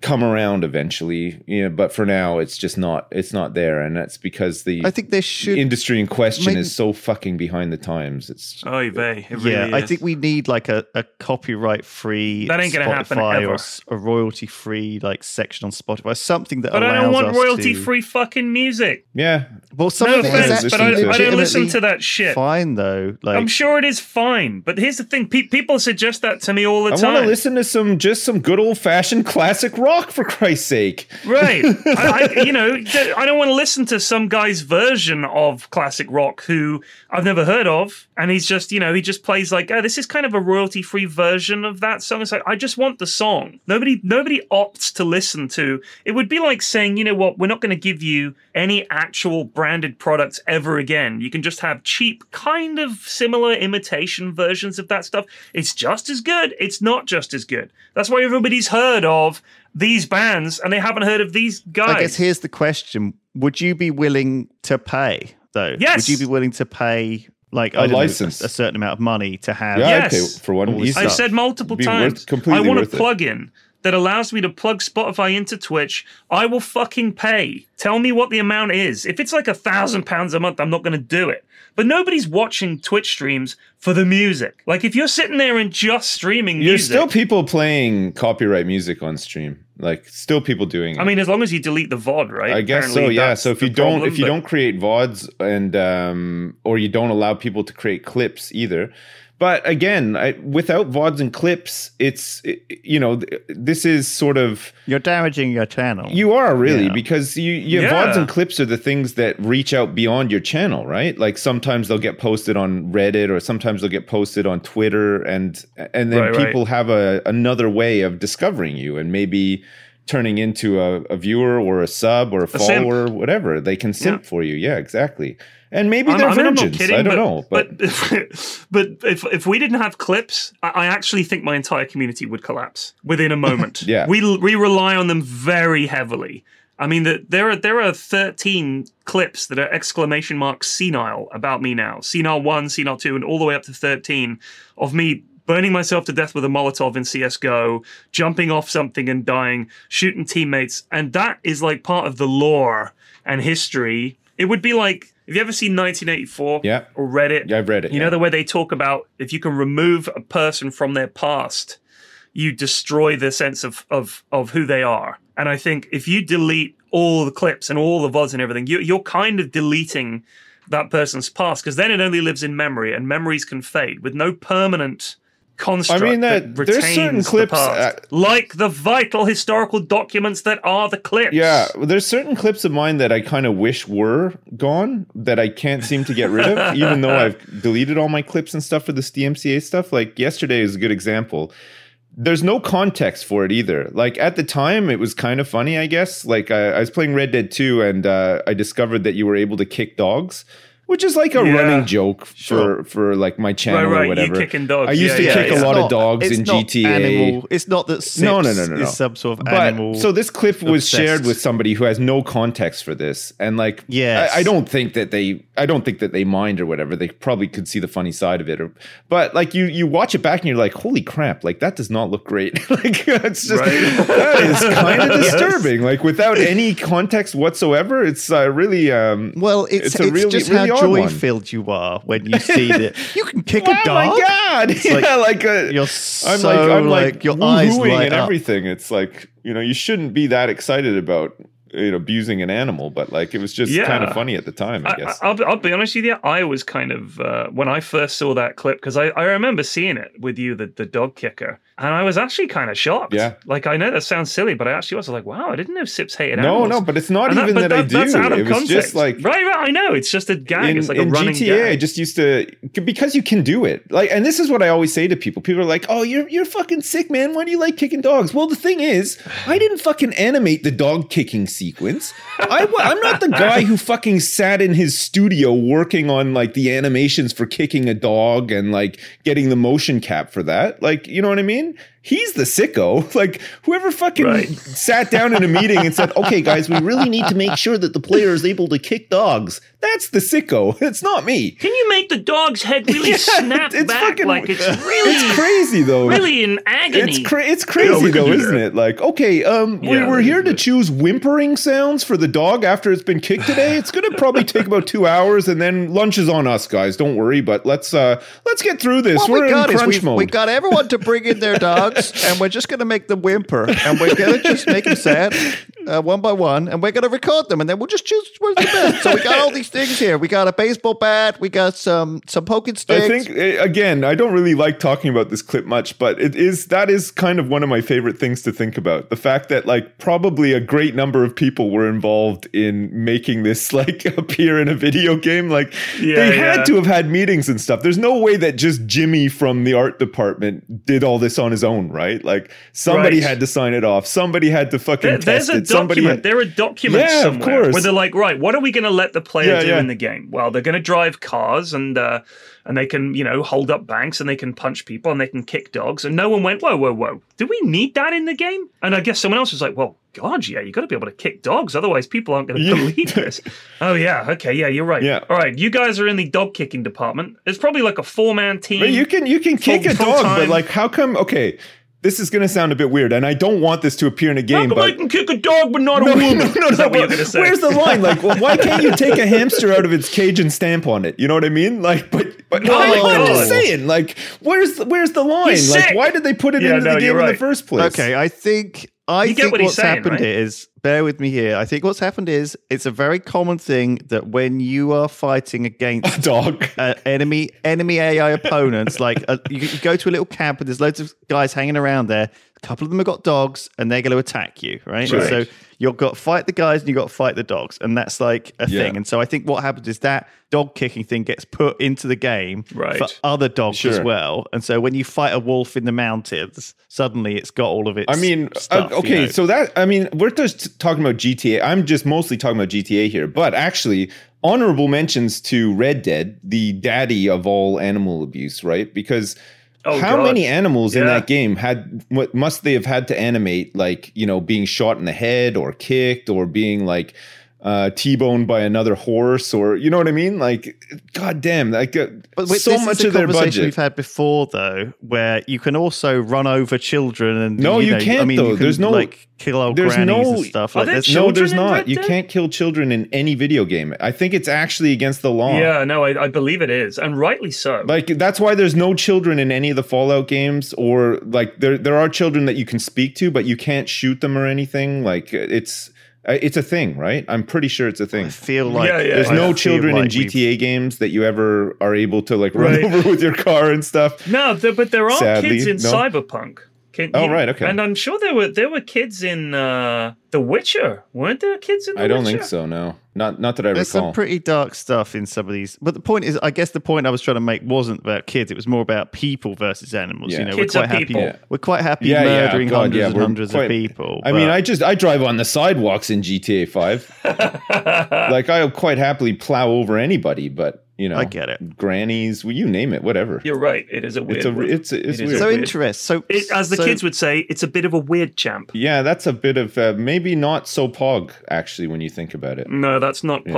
come around eventually. You know, but for now, it's just not, it's not there, and that's because the I think there should. industry in question maybe- is so fucking behind the times. It's Oy vey. It really yeah, I think we need like a, a copyright free That ain't gonna happen Spotify ever. or a royalty free like section on Spotify, something that But allows I don't want royalty to- free fucking music. yeah, Well, some No of offense, is but I, I don't listen to that shit. Fine though, like I'm sure it is fine, but here's the thing: pe- people suggest that to me all the I time. I want to listen to some just some good old fashioned classic rock for Christ's sake. Right. I, I, you know, I don't want to listen to some guy's version of classic rock who I've never heard of. And he's just, you know, he just plays like, oh, this is kind of a royalty free version of that song. It's like, I just want the song. Nobody, nobody opts to listen to. It would be like saying, you know what, we're not going to give you any actual branded products ever again. You can just have cheap, kind of similar imitation versions of that stuff. It's just as good. It's not just as good. That's why everybody's heard of these bands and they haven't heard of these guys. I guess here's the question: Would you be willing to pay though? Yes. Would you be willing to pay like A I don't know, license. a, certain amount of money to have? Yeah, Yes. okay, for one, All this. I've said multiple times. worth- I want a worth plug-in that allows me to plug Spotify into Twitch. I will fucking pay. Tell me what the amount is. If it's like a thousand pounds a month, I'm not going to do it. But nobody's watching Twitch streams for the music. Like if you're sitting there and just streaming There's music, still people playing copyright music on stream. Like still people doing it. I mean, as long as you delete the VOD, right? I guess so. Yeah. So if you don't, problem, if you but- don't create vods and um, or you don't allow people to create clips either. But again, I, without vods and clips, it's it- you know th- this is sort of You're damaging your channel. you are really Yeah. because you, you Yeah. vods and clips are the things that reach out beyond your channel, right? Like sometimes they'll get posted on Reddit or sometimes they'll get posted on Twitter, and and then Right, right. people have a another way of discovering you and maybe turning into a, a viewer or a sub or a, simp. follower, whatever. They can simp Yeah. for you. Yeah, exactly. And maybe I'm, they're I mean, virgins. kidding, I don't but, know, but, but but if if we didn't have clips, I, I actually think my entire community would collapse within a moment. Yeah. we we rely on them very heavily. I mean, the, there are there are 13 clips that are exclamation mark senile about me now. Senile one, senile two, and all the way up to 13 of me burning myself to death with a Molotov in CS:GO, jumping off something and dying, shooting teammates, and that is like part of the lore and history. It would be like have you ever seen 1984 Yeah. or read it? Yeah, I've read it, You yeah. know the way they talk about if you can remove a person from their past, you destroy the sense of of of who they are. And I think if you delete all the clips and all the vods and everything, you, you're kind of deleting that person's past because then it only lives in memory, and memories can fade with no permanent construct. I mean, that, that- there's certain retains the clips, past. uh, like the vital historical documents that are the clips. Yeah, there's certain clips of mine that I kind of wish were gone that I can't seem to get rid of, even though I've deleted all my clips and stuff for this DMCA stuff. Like yesterday is a good example. There's no context for it either. Like at the time, it was kind of funny, I guess. Like I, I was playing Red Dead 2 and uh, I discovered that you were able to kick dogs. Which is like a Yeah. running joke for Sure. for like my channel right, or you whatever. kicking dogs. I used Yeah, to yeah, kick yeah. a lot It's of dogs it's in not GTA. Animal. It's not that Sips No, no, no, no, no. is some sort of But animal. so this clip was obsessed. shared with somebody who has no context for this, and like, Yes. I, I don't think that they, I don't think that they mind or whatever. They probably could see the funny side of it, or, but like you, you watch it back and you're like, holy crap, like that does not look great. like it's just Right. that is kind of Yes. disturbing. Like without any context whatsoever, it's uh, really um. well, it's, it's a it's really- just really odd one. joy filled you are when you see that you can kick Oh a dog. Oh my god! yeah, like like uh, You're I'm so like I'm like, like, your eyes light and up. everything. It's like you know you shouldn't be that excited about you know abusing an animal, but like it was just Yeah. kind of funny at the time. I, I, guess. will I'll be honest with you. I was kind of uh, when I first saw that clip because I, I remember seeing it with you, the, the dog kicker, and I was actually kind of shocked. Yeah. like I know that sounds silly, but I actually was like, wow, I didn't know Sips hated no, animals. no, no, but it's not And even but that, I do. That's out of it was context. just like right, right. I know it's just a gag. in, it's like in a running GTA, I just used to because you can do it. Like, and this is what I always say to people. People are like, "Oh, you're you're fucking sick, man. Why do you like kicking dogs?" Well, the thing is, I didn't fucking animate the dog kicking sequence. I, am not the guy who fucking sat in his studio working on like the animations for kicking a dog and like getting the motion cap for that. Like, you know what I mean? He's the sicko. Like whoever fucking right. sat down in a meeting and said, "Okay, guys, we really need to make sure that the player is able to kick dogs." That's the sicko. It's not me. Can you make the dog's head really yeah, snap it's back fucking, like it's really It's crazy though. Really in agony. It's, cra- it's crazy yeah, though, isn't it? Like, okay, um yeah, we're, we're here to choose whimpering sounds for the dog after it's been kicked today. It's going to probably take about 2 hours and then lunch is on us, guys. Don't worry, but let's uh let's get through this. What we're we got in crunch is mode. We got everyone to bring in their dog dogs, and we're just going to make them whimper, and we're going to just make them sad uh, one by one, and we're going to record them, and then we'll just choose what's the best. So we got all these things here. We got a baseball bat. We got some some poking sticks. I think eh, again, I don't really like talking about this clip much, but it is that is kind of one of my favorite things to think about. The fact that like probably a great number of people were involved in making this like appear in a video game. Like yeah, they had yeah. to have had meetings and stuff. There's no way that just Jimmy from the art department did all this on his own, right? Like somebody right. had to sign it off. Somebody had to fucking there, test it. Somebody had, there are documents yeah, somewhere where they're like, right, what are we going to let the player yeah, do yeah. in the game? Well, they're going to drive cars and uh, and they can you know hold up banks and they can punch people and they can kick dogs. And no one went, whoa, whoa, whoa, do we need that in the game? And I guess someone else was like, well, God, yeah, you got to be able to kick dogs, otherwise people aren't going to believe this. Oh yeah, okay, yeah, you're right. Yeah. All right, you guys are in the dog kicking department. It's probably like a four man team. But you can you can kick a dog, but like, how come? Okay, this is going to sound a bit weird, and I don't want this to appear in a game. How but I can kick a dog, but not no, a woman. No, no, no. no. Where's the line? Like, well, why can't you take a hamster out of its cage and stamp on it? You know what I mean? Like, but but oh I'm just saying, like, where's where's the line? Like, why did they put it yeah, into no, the game right. in the first place? Okay, I think I you think what what's saying, happened right? is, bear with me here. I think what's happened is it's a very common thing that when you are fighting against a dog, uh, enemy enemy AI opponents, like uh, you, you, go to a little camp and there's loads of guys hanging around there. A couple of them have got dogs and they're going to attack you, right? right. So you've got to fight the guys and you've got to fight the dogs, and that's like a yeah. thing. And so I think what happens is that dog kicking thing gets put into the game right. for other dogs sure. as well. And so when you fight a wolf in the mountains, suddenly it's got all of its. I mean, uh, stuff, uh, okay, you know? so that I mean, we're just talking about GTA. I'm just mostly talking about GTA here, but actually. Honorable mentions to Red Dead, the daddy of all animal abuse, right? Because Oh, How many animals yeah. in that game had what must they have had to animate like, you know, being shot in the head or kicked or being like uh, T-boned by another horse, or you know what I mean? Like, goddamn, like uh, but wait, so much of their budget. We've had before, though, where you can also run over children and no, you, know, can't. I mean, though. Can, there's no like kill old there's grannies no, and stuff. Like, there's, no, there's not. You can't kill children in any video game. I think it's actually against the law. Yeah, no, I, I believe it is, and rightly so. Like that's why there's no children in any of the Fallout games, or like there there are children that you can speak to, but you can't shoot them or anything. Like it's Uh, it's a thing, right? I'm pretty sure it's a thing. I feel like yeah, yeah. there's no children like in GTA we've... games that you ever are able to like run right. over with your car and stuff. No, but there are Sadly, kids in no. Cyberpunk. Can oh you, right, okay. And I'm sure there were there were kids in uh, The Witcher, weren't there? Kids in The I don't Witcher? think so. No, not not that I There's recall. some pretty dark stuff in some of these. But the point is, I guess the point I was trying to make wasn't about kids. It was more about people versus animals. Yeah. You know, kids we're quite happy. People. We're quite happy yeah, murdering yeah, God, hundreds and hundreds quite, of people. I mean, I just I drive on the sidewalks in GTA Five. like I'll quite happily plow over anybody, but you know, I get it. Grannies, well, you name it, whatever. You're right. It is a weird. It's a. It's, it's it weird. So interesting. So it, as the so, kids would say, it's a bit of a weird champ. Yeah, that's a bit of uh, maybe not so pog actually when you think about it. No, that's not yeah.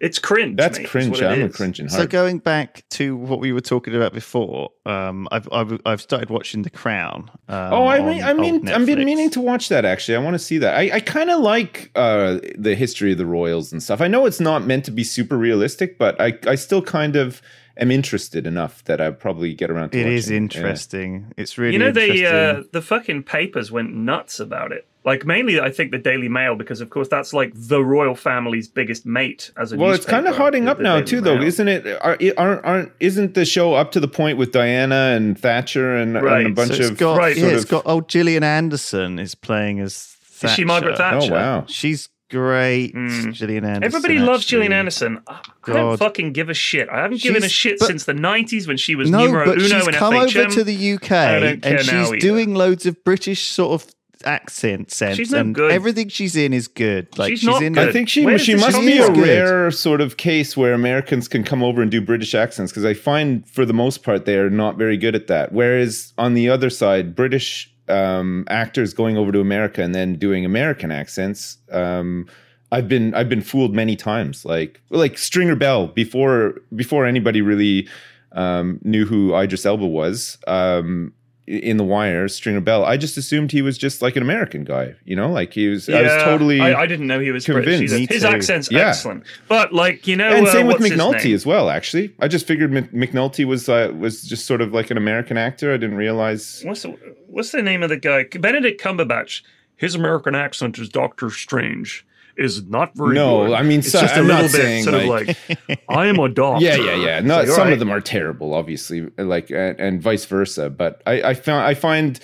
Pog. It's cringe. That's mate, cringe. I'm a cringing So going back to what we were talking about before, um, I've, I've, I've started watching The Crown. Um, oh, I mean, I mean, I've been meaning to watch that. Actually, I want to see that. I, I kind of like uh, the history of the royals and stuff. I know it's not meant to be super realistic, but I, I still kind of am interested enough that I probably get around to It watching. is interesting. Yeah. It's really you know the uh, the fucking papers went nuts about it. Like mainly, I think the Daily Mail because of course that's like the royal family's biggest mate as a. Well, it's kind of hotting up now too, Mail. though, isn't it? Are, aren't, aren't isn't the show up to the point with Diana and Thatcher and, right. and a bunch so of got, right? Yeah, it's got old Gillian Anderson is playing as. Thatcher. Is she Margaret Thatcher? Oh wow, she's great. Mm. Gillian Anderson. Everybody actually. loves Gillian Anderson. I don't fucking give a shit. I haven't she's, given a shit but, since the '90s when she was no, numero but uno she's in come FHM. over to the UK and she's doing loads of British sort of accent sense, She's no and good. everything she's in is good. Like She's she's, not in. good. I think she Where she must she be a from? rare sort of case where Americans can come over and do British accents because I find for the most part they are not very good at that. Whereas on the other side, British um, actors going over to America and then doing American accents. Um, I've been I've been fooled many times. Like like Stringer Bell before before anybody really um, knew who Idris Elba was. Um, in the wire, Stringer Bell. I just assumed he was just like an American guy, you know, like he was. yeah, I was totally. I, I didn't know he was British. convinced. either. His accent's Yeah. excellent, but like you know, and uh, same with what's McNulty as well. Actually, I just figured Mc- McNulty was uh, was just sort of like an American actor. I didn't realize. What's the, what's the name of the guy? Benedict Cumberbatch. His American accent is Doctor Strange is not very No, good. I mean, it's so- just a I'm little bit sort like- of like I am a doctor. Yeah, yeah, yeah. No, like, some right. of them are terrible, obviously, like and, and vice versa. But I, I found I find.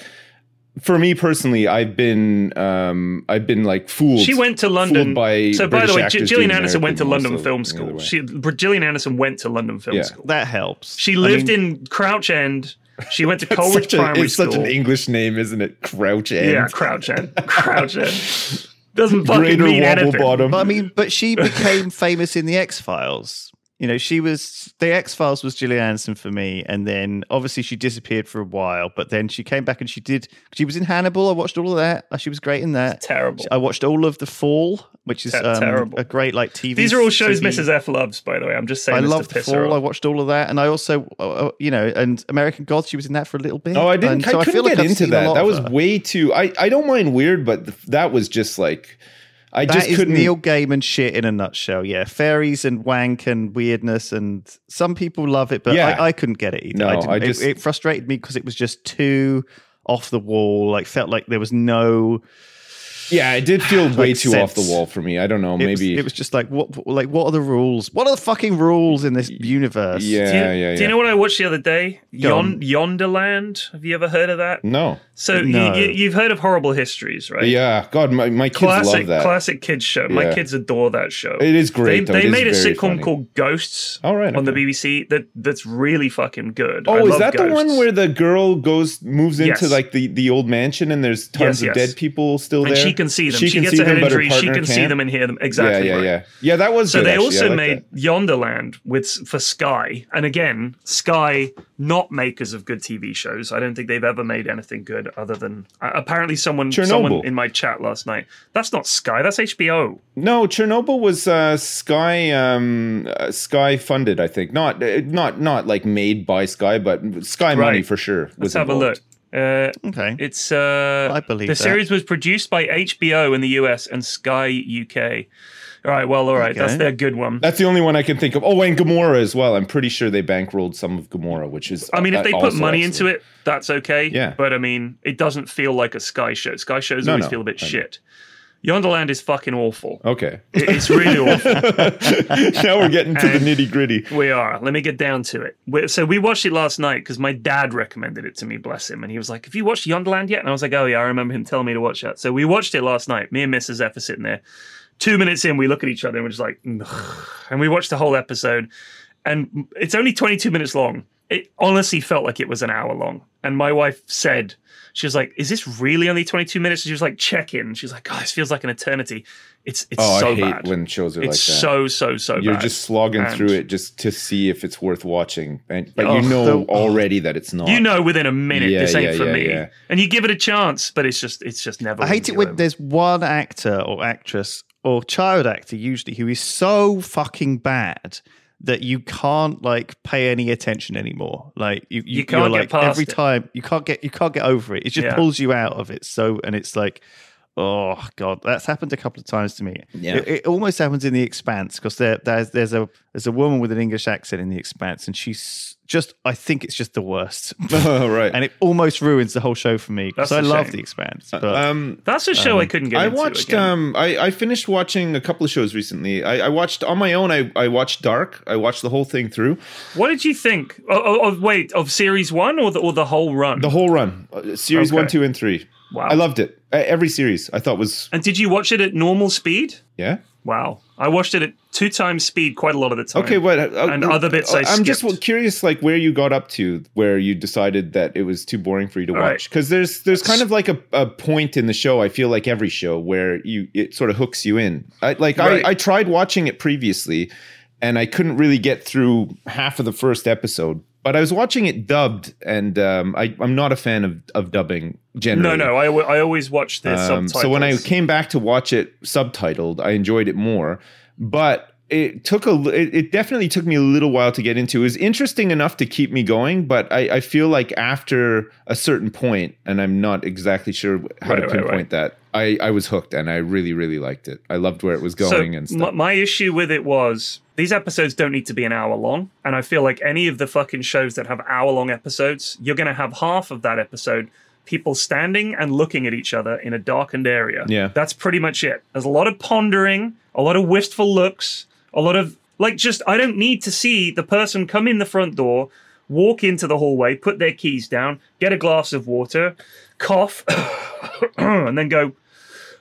For me personally, I've been um, I've been like fooled. She went to London. by so, by British the way, G- Gillian Anderson went to London Film School. way. She, Gillian Anderson went to London Film Yeah. School. that helps. She I lived mean, in Crouch End. She went to It's Coleridge such a- Primary it's School. such an English name, isn't it? Crouch End. yeah, Crouch End. Crouch End. Doesn't fucking Greater mean anything. Bottom. But I mean, but she became famous in the X Files. You know, she was the X Files was Gillian Anderson for me, and then obviously she disappeared for a while. But then she came back and she did. She was in Hannibal. I watched all of that. She was great in that. Terrible. I watched all of The Fall, which is Te- um, terrible. a great like TV. These are all shows TV Mrs. F loves, by the way. I'm just saying I this loved to The piss Fall. I watched all of that, and I also, uh, uh, you know, and American Gods. She was in that for a little bit. Oh, I didn't. And so I couldn't feel get I've into that. That was way too. I I don't mind weird, but that was just like. I That just is couldn't. Neil Gaiman shit in a nutshell. Yeah, fairies and wank and weirdness, and some people love it, but Yeah. I, I couldn't get it either. No, I I it- it, frustrated me because it was just too off the wall. Like felt like there was no. Yeah, it did feel way Like too off the wall for me. I don't know. It was, Maybe. it was just like what? Like what are the rules? What are the fucking rules in this universe? yeah, do you, yeah, yeah. do you know what I watched the other day? Yon. Yonderland. Have you ever heard of that? No. So No. you, you, you've heard of Horrible Histories, right? Yeah. God, my, my kids Classic, love that. classic kids show. My Yeah. kids adore that show. It is great, They, they It is made a very sitcom funny. called Ghosts Oh, right, on the. BBC that that's really fucking good. I Oh, is love that the one where the girl goes moves into Yes. like the, the old mansion and there's tons Yes, of yes. dead people still and there? She can see them? She, can gets a head them, but her injury. She partner can see them and hear them. Exactly. Yeah, yeah, right. yeah. Yeah, that was So good, they actually. Also like made that. Yonderland with for Sky, and again, Sky not makers of good TV shows. I don't think they've ever made anything good other than uh, apparently someone someone Chernobyl. in my chat last night. That's not Sky. That's HBO. No, Chernobyl was uh, Sky um, uh, Sky funded, I think. Not uh, not not like made by Sky, but Sky money for sure. Let's Was have a involved. look. Uh, Okay. It's uh, I believe the that. series was produced by HBO in the US and Sky UK. All right, well, all right, that's Okay. their good one. That's the only one I can think of. Oh, and Gomorrah as well. I'm pretty sure they bankrolled some of Gomorrah, which is. I mean, if uh, they put money excellent. into it, that's okay. Yeah. But I mean, it doesn't feel like a Sky show. Sky shows No, always no, feel a bit I know. shit. Yonderland is fucking awful. Okay. It- It's really awful. now we're getting to the nitty gritty. We are. Let me get down to it. we so we watched it last night because my dad recommended it to me. Bless him. And he was like, "Have you watched Yonderland yet?" And I was like, "Oh yeah, I remember him telling me to watch that." So we watched it last night. Me and Mrs. F are sitting there. Two minutes in, we look at each other and we're just like, "Ugh." and we watched the whole episode. And it's only 22 minutes long. It honestly felt like it was an hour long. And my wife said, she was like, "Is this really only 22 minutes?" She was like, "Check in." She was like, "Oh, this feels like an eternity." It's it's Oh, so I hate bad. when shows are it's like that. so so so You're bad. just slogging And- through it just to see if it's worth watching, and, but Oh, you know the- already that it's not. You know within a minute Yeah, this ain't yeah, for yeah, me. yeah. And you give it a chance, but it's just it's just never. I hate it wins when over. there's one actor or actress or child actor usually who is so fucking bad that you can't like pay any attention anymore. Like you, you, You can't are get like past every it. time you can't get you can't get over it. It just Yeah. pulls you out of it. So and it's like. Oh god, that's happened a couple of times to me. Yeah. It, it almost happens in the Expanse because there, there's there's a there's a woman with an English accent in the Expanse, and she's just I think it's just the worst, oh, right. and it almost ruins the whole show for me because That's I a love shame. the Expanse. But um, That's a show I couldn't get I into. watched. again. Um, I, I finished watching a couple of shows recently. I, I watched on my own. I, I watched Dark. I watched the whole thing through, what did you think? Of, of, of- wait, of series one or the or the whole run? the whole run, uh, series Okay. one, two, and three. Wow. I loved it. Uh, every series I thought was and did you watch it at normal speed? yeah. Wow. I watched it at two times speed quite a lot of the time. Okay, what? Uh, And other bits I I'm just curious, like where you got up to, where you decided that it was too boring for you to All right. watch. Because there's there's kind of like a, a point in the show. I feel like every show where you it sort of hooks you in. I, like Right. I, I tried watching it previously, and I couldn't really get through half of the first episode. But I was watching it dubbed, and um, I, I'm not a fan of, of dubbing generally. No, no. I, I always watch the Um, subtitles. so when I came back to watch it subtitled, I enjoyed it more. But it took a it, it definitely took me a little while to get into. It was interesting enough to keep me going, but I, I feel like after a certain point, and I'm not exactly sure how Right, to pinpoint right. that, I, I was hooked and I really, really liked it. I loved where it was So going and my, my issue with it was these episodes don't need to be an hour long, and I feel like any of the fucking shows that have hour long episodes, you're going to have half of that episode people standing and looking at each other in a darkened area. Yeah. that's pretty much it. There's a lot of pondering, a lot of wistful looks, a lot of like just I don't need to see the person come in the front door. Walk into the hallway, put their keys down, get a glass of water, cough, and then go,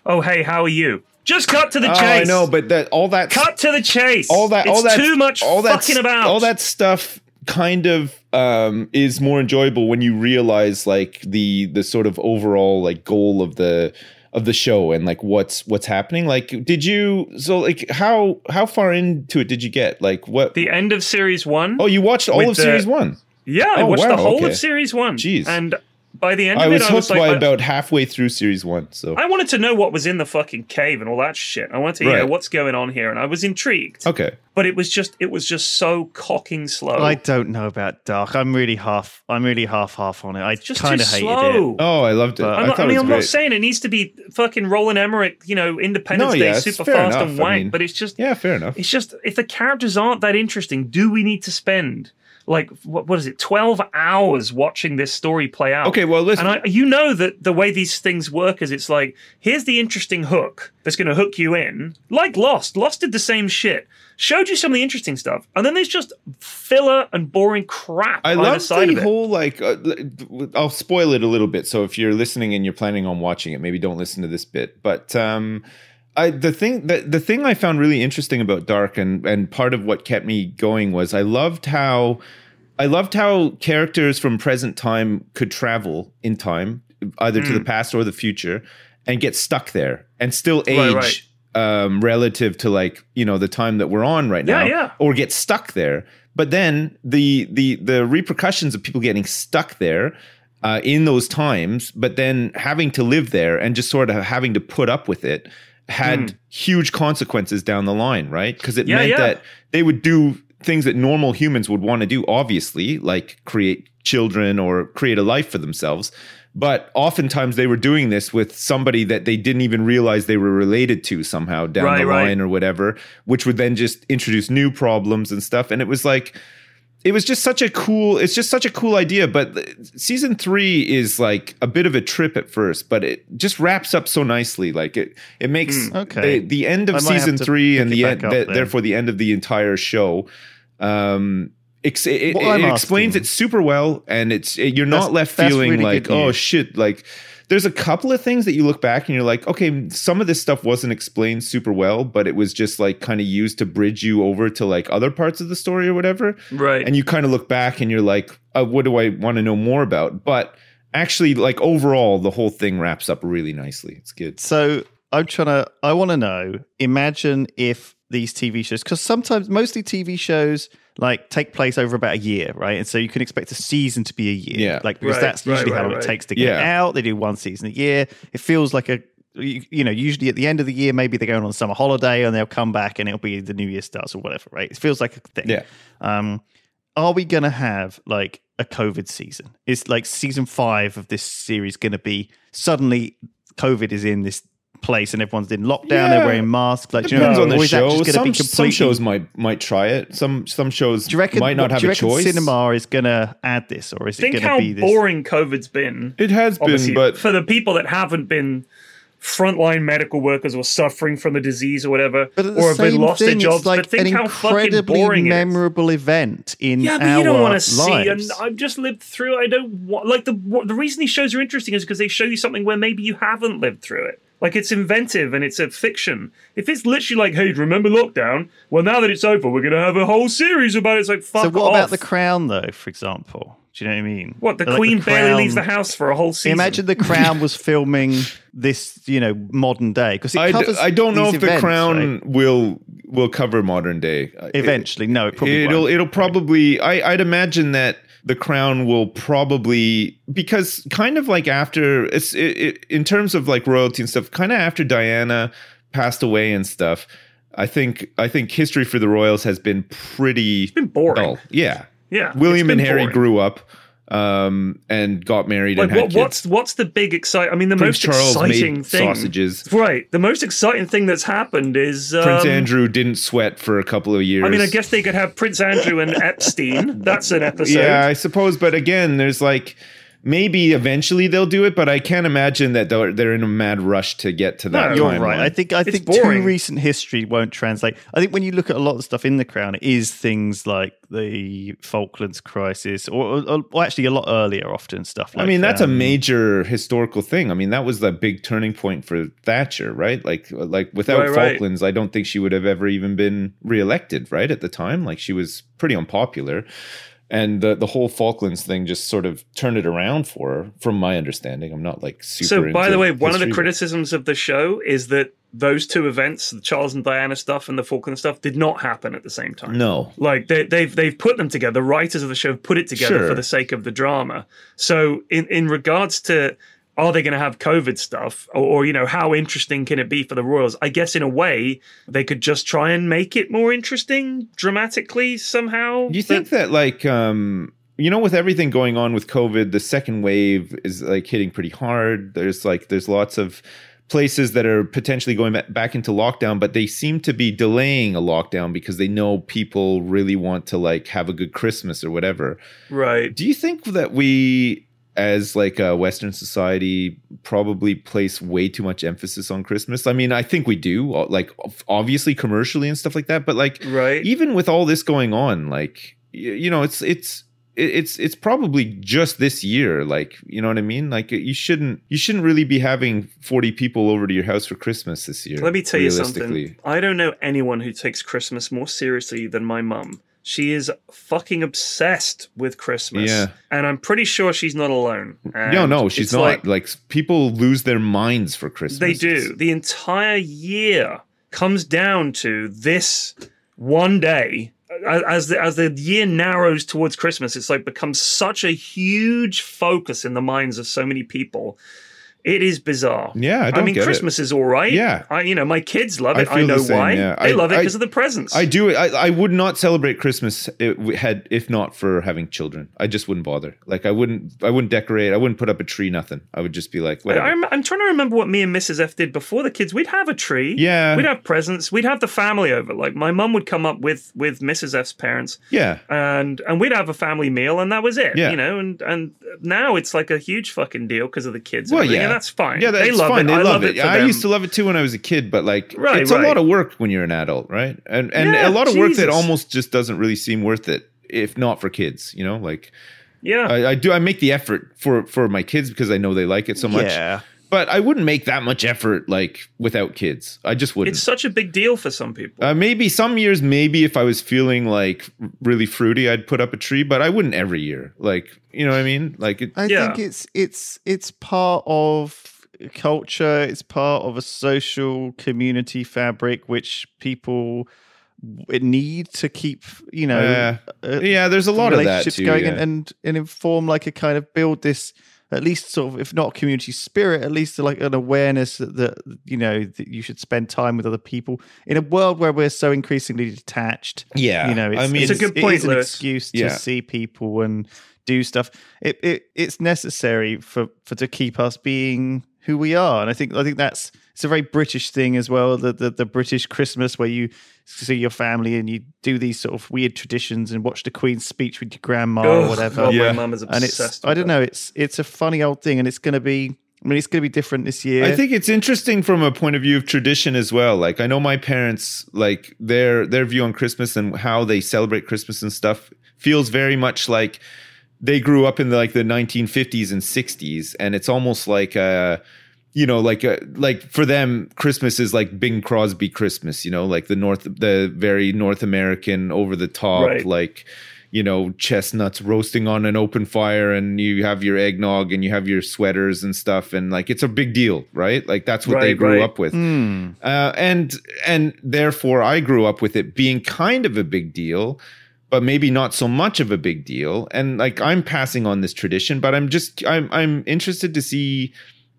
"Oh hey, how are you?" Just cut to the Oh, chase. I know, but that all that Cut to the chase. all that it's all that too much all that fucking about. all that stuff kind of um is more enjoyable when you realize like the the sort of overall like goal of the of the show and like what's what's happening like did you so like how how far into it did you get like what the end of series one. oh you watched all of the- series one yeah, I oh, watched the whole okay. of series one. Jeez. And by the end i of was it, hooked I was like, by I, about halfway through series one so I wanted to know what was in the fucking cave and all that shit. I wanted to hear Right. what's going on here, and I was intrigued. okay But it was just, it was just so cocking slow. I don't know about Dark. I'm really half. I'm really half half on it. I just kind too of hated slow. it. oh i loved it But- i I'm not, thought I mean, it was I'm great not saying it needs to be fucking Roland Emmerich, you know, Independence No, Day, yeah, super fast enough. and I mean- but it's just, yeah fair enough It's just if the characters aren't that interesting, do we need to spend like what, what is it, twelve hours watching this story play out? okay well listen And I, you know that the way these things work is it's like here's the interesting hook that's going to hook you in, like Lost. Lost did the same shit, showed you some of the interesting stuff, and then there's just filler and boring crap I love side the of it. whole like. Uh, I'll spoil it a little bit. So if you're listening and you're planning on watching it, maybe don't listen to this bit. But um, I the thing that the thing I found really interesting about Dark and and part of what kept me going was I loved how I loved how characters from present time could travel in time, either to the Hmm. past or the future, and get stuck there and still age. Right, right. Um, relative to like you know the time that we're on right Yeah, now, yeah. or get stuck there. But then the the the repercussions of people getting stuck there uh, in those times, but then having to live there and just sort of having to put up with it had hmm. huge consequences down the line, right? Because it. Yeah, meant yeah. that they would do things that normal humans would want to do, obviously, like create children or create a life for themselves. But oftentimes they were doing this with somebody that they didn't even realize they were related to somehow down Right, the right. line or whatever, which would then just introduce new problems and stuff. And it was like, it was just such a cool it's just such a cool idea but season three is like a bit of a trip at first but it just wraps up so nicely. Like it it makes Okay. the, the end of I might have season three and the end the, therefore the end of the entire show um it, it- I'm it explains it super well and it's it, you're not That's- left feeling really like oh shit like there's a couple of things that you look back and you're like okay some of this stuff wasn't explained super well but it was just like kind of used to bridge you over to like other parts of the story or whatever right. and you kind of look back and you're like uh, what do i want to know more about but actually like overall the whole thing wraps up really nicely it's good So I'm trying to. I want to know. Imagine if these TV shows, because sometimes mostly TV shows like take place over about a year, right? And so you can expect a season to be a year, Yeah. Like because Right, that's usually right, how long right. it takes to get Yeah. out. They do one season a year. It feels like a. You, you know, usually at the end of the year, maybe they're going on summer holiday and they'll come back and it'll be the New Year starts or whatever, right? It feels like a thing. yeah Um, are we going to have like a COVID season? Is like season five of this series going to be suddenly COVID is in this place and everyone's in lockdown? Yeah. They're wearing masks. Like, do you know, depends on the or is that show just gonna some, be some completely- shows might might try it some some shows Do you reckon? might not have do you a reckon choice Cinema is going to add this, or is it Think going to how be this? boring COVID's been. it has been but for the people that haven't been frontline medical workers or suffering from the disease or whatever, But at the or have been lost thing, their jobs, it's like but think an how fucking incredibly boring it is. memorable event in Yeah, but our you don't want to lives. see. And I've just lived through. I don't want like the the reason these shows are interesting is because they show you something where maybe you haven't lived through it. Like it's inventive and it's a fiction. If it's literally like, hey, remember lockdown? Well, now that it's over, we're gonna have a whole series about it. It's like, fuck so what off. about the crown, though? For example, do you know what I mean? What the Like queen barely Crown- leaves the house for a whole season. Imagine the crown was filming this, you know, modern day because it I, d- covers. I don't know these if the crown right? will will cover modern day. Uh, it- eventually. no, it probably it'll won't. it'll probably I, I'd imagine that the crown will probably because kind of like after it's it, it, in terms of like royalty and stuff kind of after Diana passed away and stuff I think I think history for the royals has been pretty been boring. dull. yeah Yeah, William and Harry boring. grew up um and got married and had what, kids. what's what's the big excite? I mean, the Prince most Charles exciting thing. sausages. Right. The most exciting thing that's happened is um, Prince Andrew didn't sweat for a couple of years. I mean, I guess they could have Prince Andrew and Epstein. That's an episode. Yeah, I suppose. But again, there's like maybe eventually they'll do it, but I can't imagine that they're, they're in a mad rush to get to that. No, You're timeline. right. I think I It's think boring. too recent history won't translate. I think when you look at a lot of stuff in the Crown, it is things like the Falklands crisis, or, or, or actually a lot earlier, often stuff. Like, I mean, that's a um, major historical thing. I mean, that was the big turning point for Thatcher, right? Like, like without Right, right. Falklands, I don't think she would have ever even been reelected, right? At the time, like she was pretty unpopular, and the the whole Falklands thing just sort of turned it around for her, from my understanding. I'm not like super. So, by the way, one of the criticisms of the show is that those two events, the Charles and Diana stuff and the Falkland stuff, did not happen at the same time. No, Like they, they've they've put them together. The writers of the show have put it together Sure. for the sake of the drama. So, in in regards to are they going to have COVID stuff, or, or you know how interesting can it be for the Royals? I guess in a way they could just try and make it more interesting dramatically somehow. Do you think that like um you know with everything going on with COVID, the second wave is like hitting pretty hard. There's like there's lots of places that are potentially going back into lockdown, but they seem to be delaying a lockdown because they know people really want to like have a good Christmas or whatever. right? Do you think that we as like a western society probably place way too much emphasis on christmas i mean i think we do like obviously commercially and stuff like that but like Right. even with all this going on like you know it's it's it's it's probably just this year like you know what i mean like you shouldn't you shouldn't really be having 40 people over to your house for christmas this year Let me tell you something. I don't know anyone who takes Christmas more seriously than my mum. She is fucking obsessed with Christmas. Yeah. And I'm pretty sure she's not alone. no And no she's not like- like, people lose their minds for christmas They do. The entire year comes down to this one day. As- As the, as the year narrows towards Christmas, it's like becomes such a huge focus in the minds of so many people. It is bizarre. Yeah, I don't mean. Christmas is all right. Yeah. I, you know, my kids love it. I, the know same, why. yeah. They I- love it because of the presents. I do. I, I would not celebrate Christmas if had if not for having children. I just wouldn't bother. Like I wouldn't. I wouldn't decorate. I wouldn't put up a tree. Nothing. I would just be like, I, whatever. I'm, I'm trying to remember what me and Mrs. F did before the kids. We'd have a tree. Yeah. We'd have presents. We'd have the family over. Like my mum would come up with with Mrs. F's parents. yeah. and and we'd have a family meal and that was it Yeah. you know and and now it's like a huge fucking deal because of the kids Well, yeah, that's fine Yeah, that's they love fine. it They I love it, it. I them. used to love it too when I was a kid, but like, Right, it's a lot of work when you're an adult, right? And and Yeah, a lot of work that almost just doesn't really seem worth it if not for kids. You know, like yeah I, I do. I make the effort for for my kids because I know they like it so much. Yeah. But I wouldn't make that much effort like without kids. I just wouldn't. it's such a big deal for some people Uh, maybe some years, maybe if I was feeling like really fruity, I'd put up a tree, but I wouldn't every year. Like, you know what I mean? Like, it, I Yeah. think it's it's it's part of culture. It's part of a social community fabric which people w- need to keep. You know, Yeah. uh, yeah, there's a lot of that relationships too. going yeah. and, and and inform like a kind of build this at least sort of if not community spirit at least like an awareness that, that you know that you should spend time with other people in a world where we're so increasingly detached Yeah, you know I it's, mean- It's a good point, it's an Lewis. excuse to Yeah. see people and do stuff it, it it's necessary for for to keep us being who we are and i think i think that's it's a very british thing as well the the, the british christmas where you see your family and you do these sort of weird traditions and watch the queen's speech with your grandma or whatever God, Yeah. my mum is obsessed and it's with i don't that. know it's it's a funny old thing and it's going to be i mean it's going to be different this year I think it's interesting from a point of view of tradition as well. Like I know my parents, like their their view on Christmas and how they celebrate Christmas and stuff feels very much like they grew up in the, like the 1950s and 60s, and it's almost like a you know, like uh, like for them, Christmas is like Bing Crosby Christmas. You know, like the North, the very North American, over the top, Right. like you know, chestnuts roasting on an open fire, and you have your eggnog and you have your sweaters and stuff, and like it's a big deal, right? Like that's what they grew right. up with, Hmm. uh, and and therefore I grew up with it being kind of a big deal. But maybe not so much of a big deal, and like I'm passing on this tradition, but I'm just I'm I'm interested to see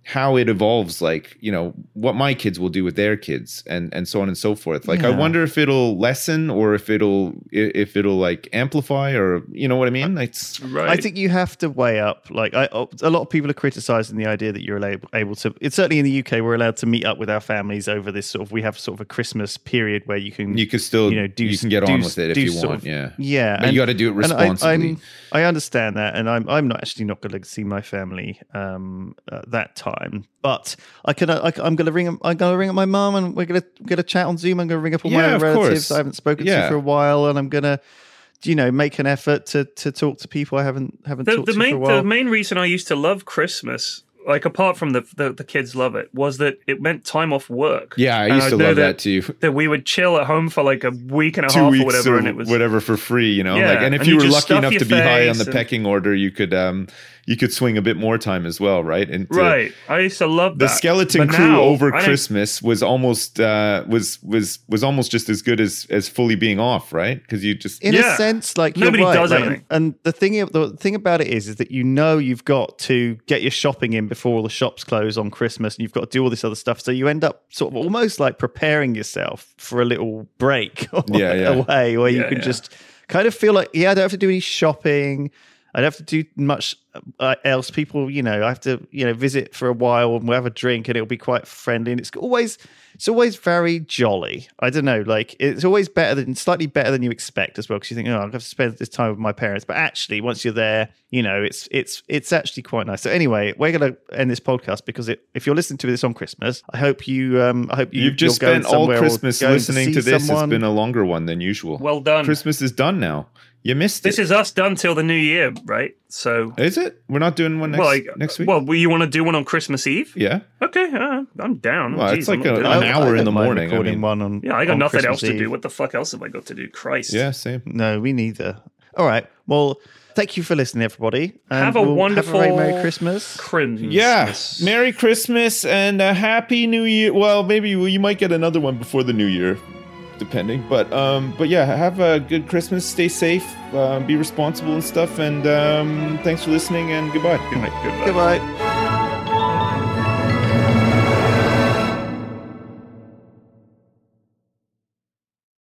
how it evolves like you know what my kids will do with their kids and and so on and so forth like i wonder if it'll lessen or if it'll if it'll like amplify or you know what i mean it's Right. I think you have to weigh up. Like, I, a lot of people are criticizing the idea that you're able, able to. It's certainly in the UK, we're allowed to meet up with our families over this sort of. We have sort of a Christmas period where you can, you can still you know, do you can get do- on with it if you want of- yeah yeah. but you got to do it and I- responsibly I'm- I, understand that, and I'm I'm not actually not going to see my family um, at that time, but I can. I, I'm going to ring. 'em- I'm going to ring up my mum, and we're going to get a chat on Zoom. I'm going to ring up all Yeah, my of relatives course. I haven't spoken Yeah. to for a while, and I'm going to. You know, make an effort to to talk to people I haven't haven't the, talked the to for a while. the main reason I used to love Christmas, like apart from the the, the kids love it, was that it meant time off work. yeah i And used to know love that, too That we would chill at home for like a week and a two half weeks or whatever, or and it was whatever for free you know Yeah, like and if and you you were lucky enough to be high on the and- pecking order you could um you could swing a bit more time as well right and to- right. I used to love the that. skeleton But crew now, over I don't- christmas was almost uh was was was almost just as good as as fully being off right because you just in Yeah. a sense, like Nobody you're right, does like, anything. And the thing, the thing about it is, is that you know you've got to get your shopping in before all the shops close on Christmas, and you've got to do all this other stuff. So you end up sort of almost like preparing yourself for a little break Yeah, yeah. away, where you can yeah. just kind of feel like, yeah, I don't have to do any shopping. I don't have to do much uh, else. People, you know, I have to, you know, visit for a while and we'll have a drink and it'll be quite friendly. And it's always, it's always very jolly. I don't know, like it's always better than, slightly better than you expect as well. Because you think, oh, I have to spend this time with my parents. But actually, once you're there, you know, it's it's it's actually quite nice. So anyway, we're going to end this podcast because it, if you're listening to this on Christmas, I hope you, um, I hope you, you've just you're spent all christmas listening to, see this someone. it's been a longer one than usual Well done. christmas is done now you missed This it is us done till the new year, right? So, is it we're not doing one next well, like, next week Well, you want to do one on Christmas Eve? yeah Okay, uh, I'm down. Well, Jeez, it's I'm like a- an that. hour in the mind morning, I recording mean. one on, Yeah, I got nothing Christmas else to Eve. do. What the fuck else have I got to do? Christ. yeah same No, me neither. All right. Well, thank you for listening, everybody. And Have a we'll wonderful have a Merry Christmas. Cringe. Yeah, Merry Christmas and a Happy New Year. Well, maybe you you might get another one before the New Year, depending. But um, but yeah, have a good Christmas. Stay safe. Um, be responsible and stuff. And um, thanks for listening. And goodbye. Goodbye. Goodbye.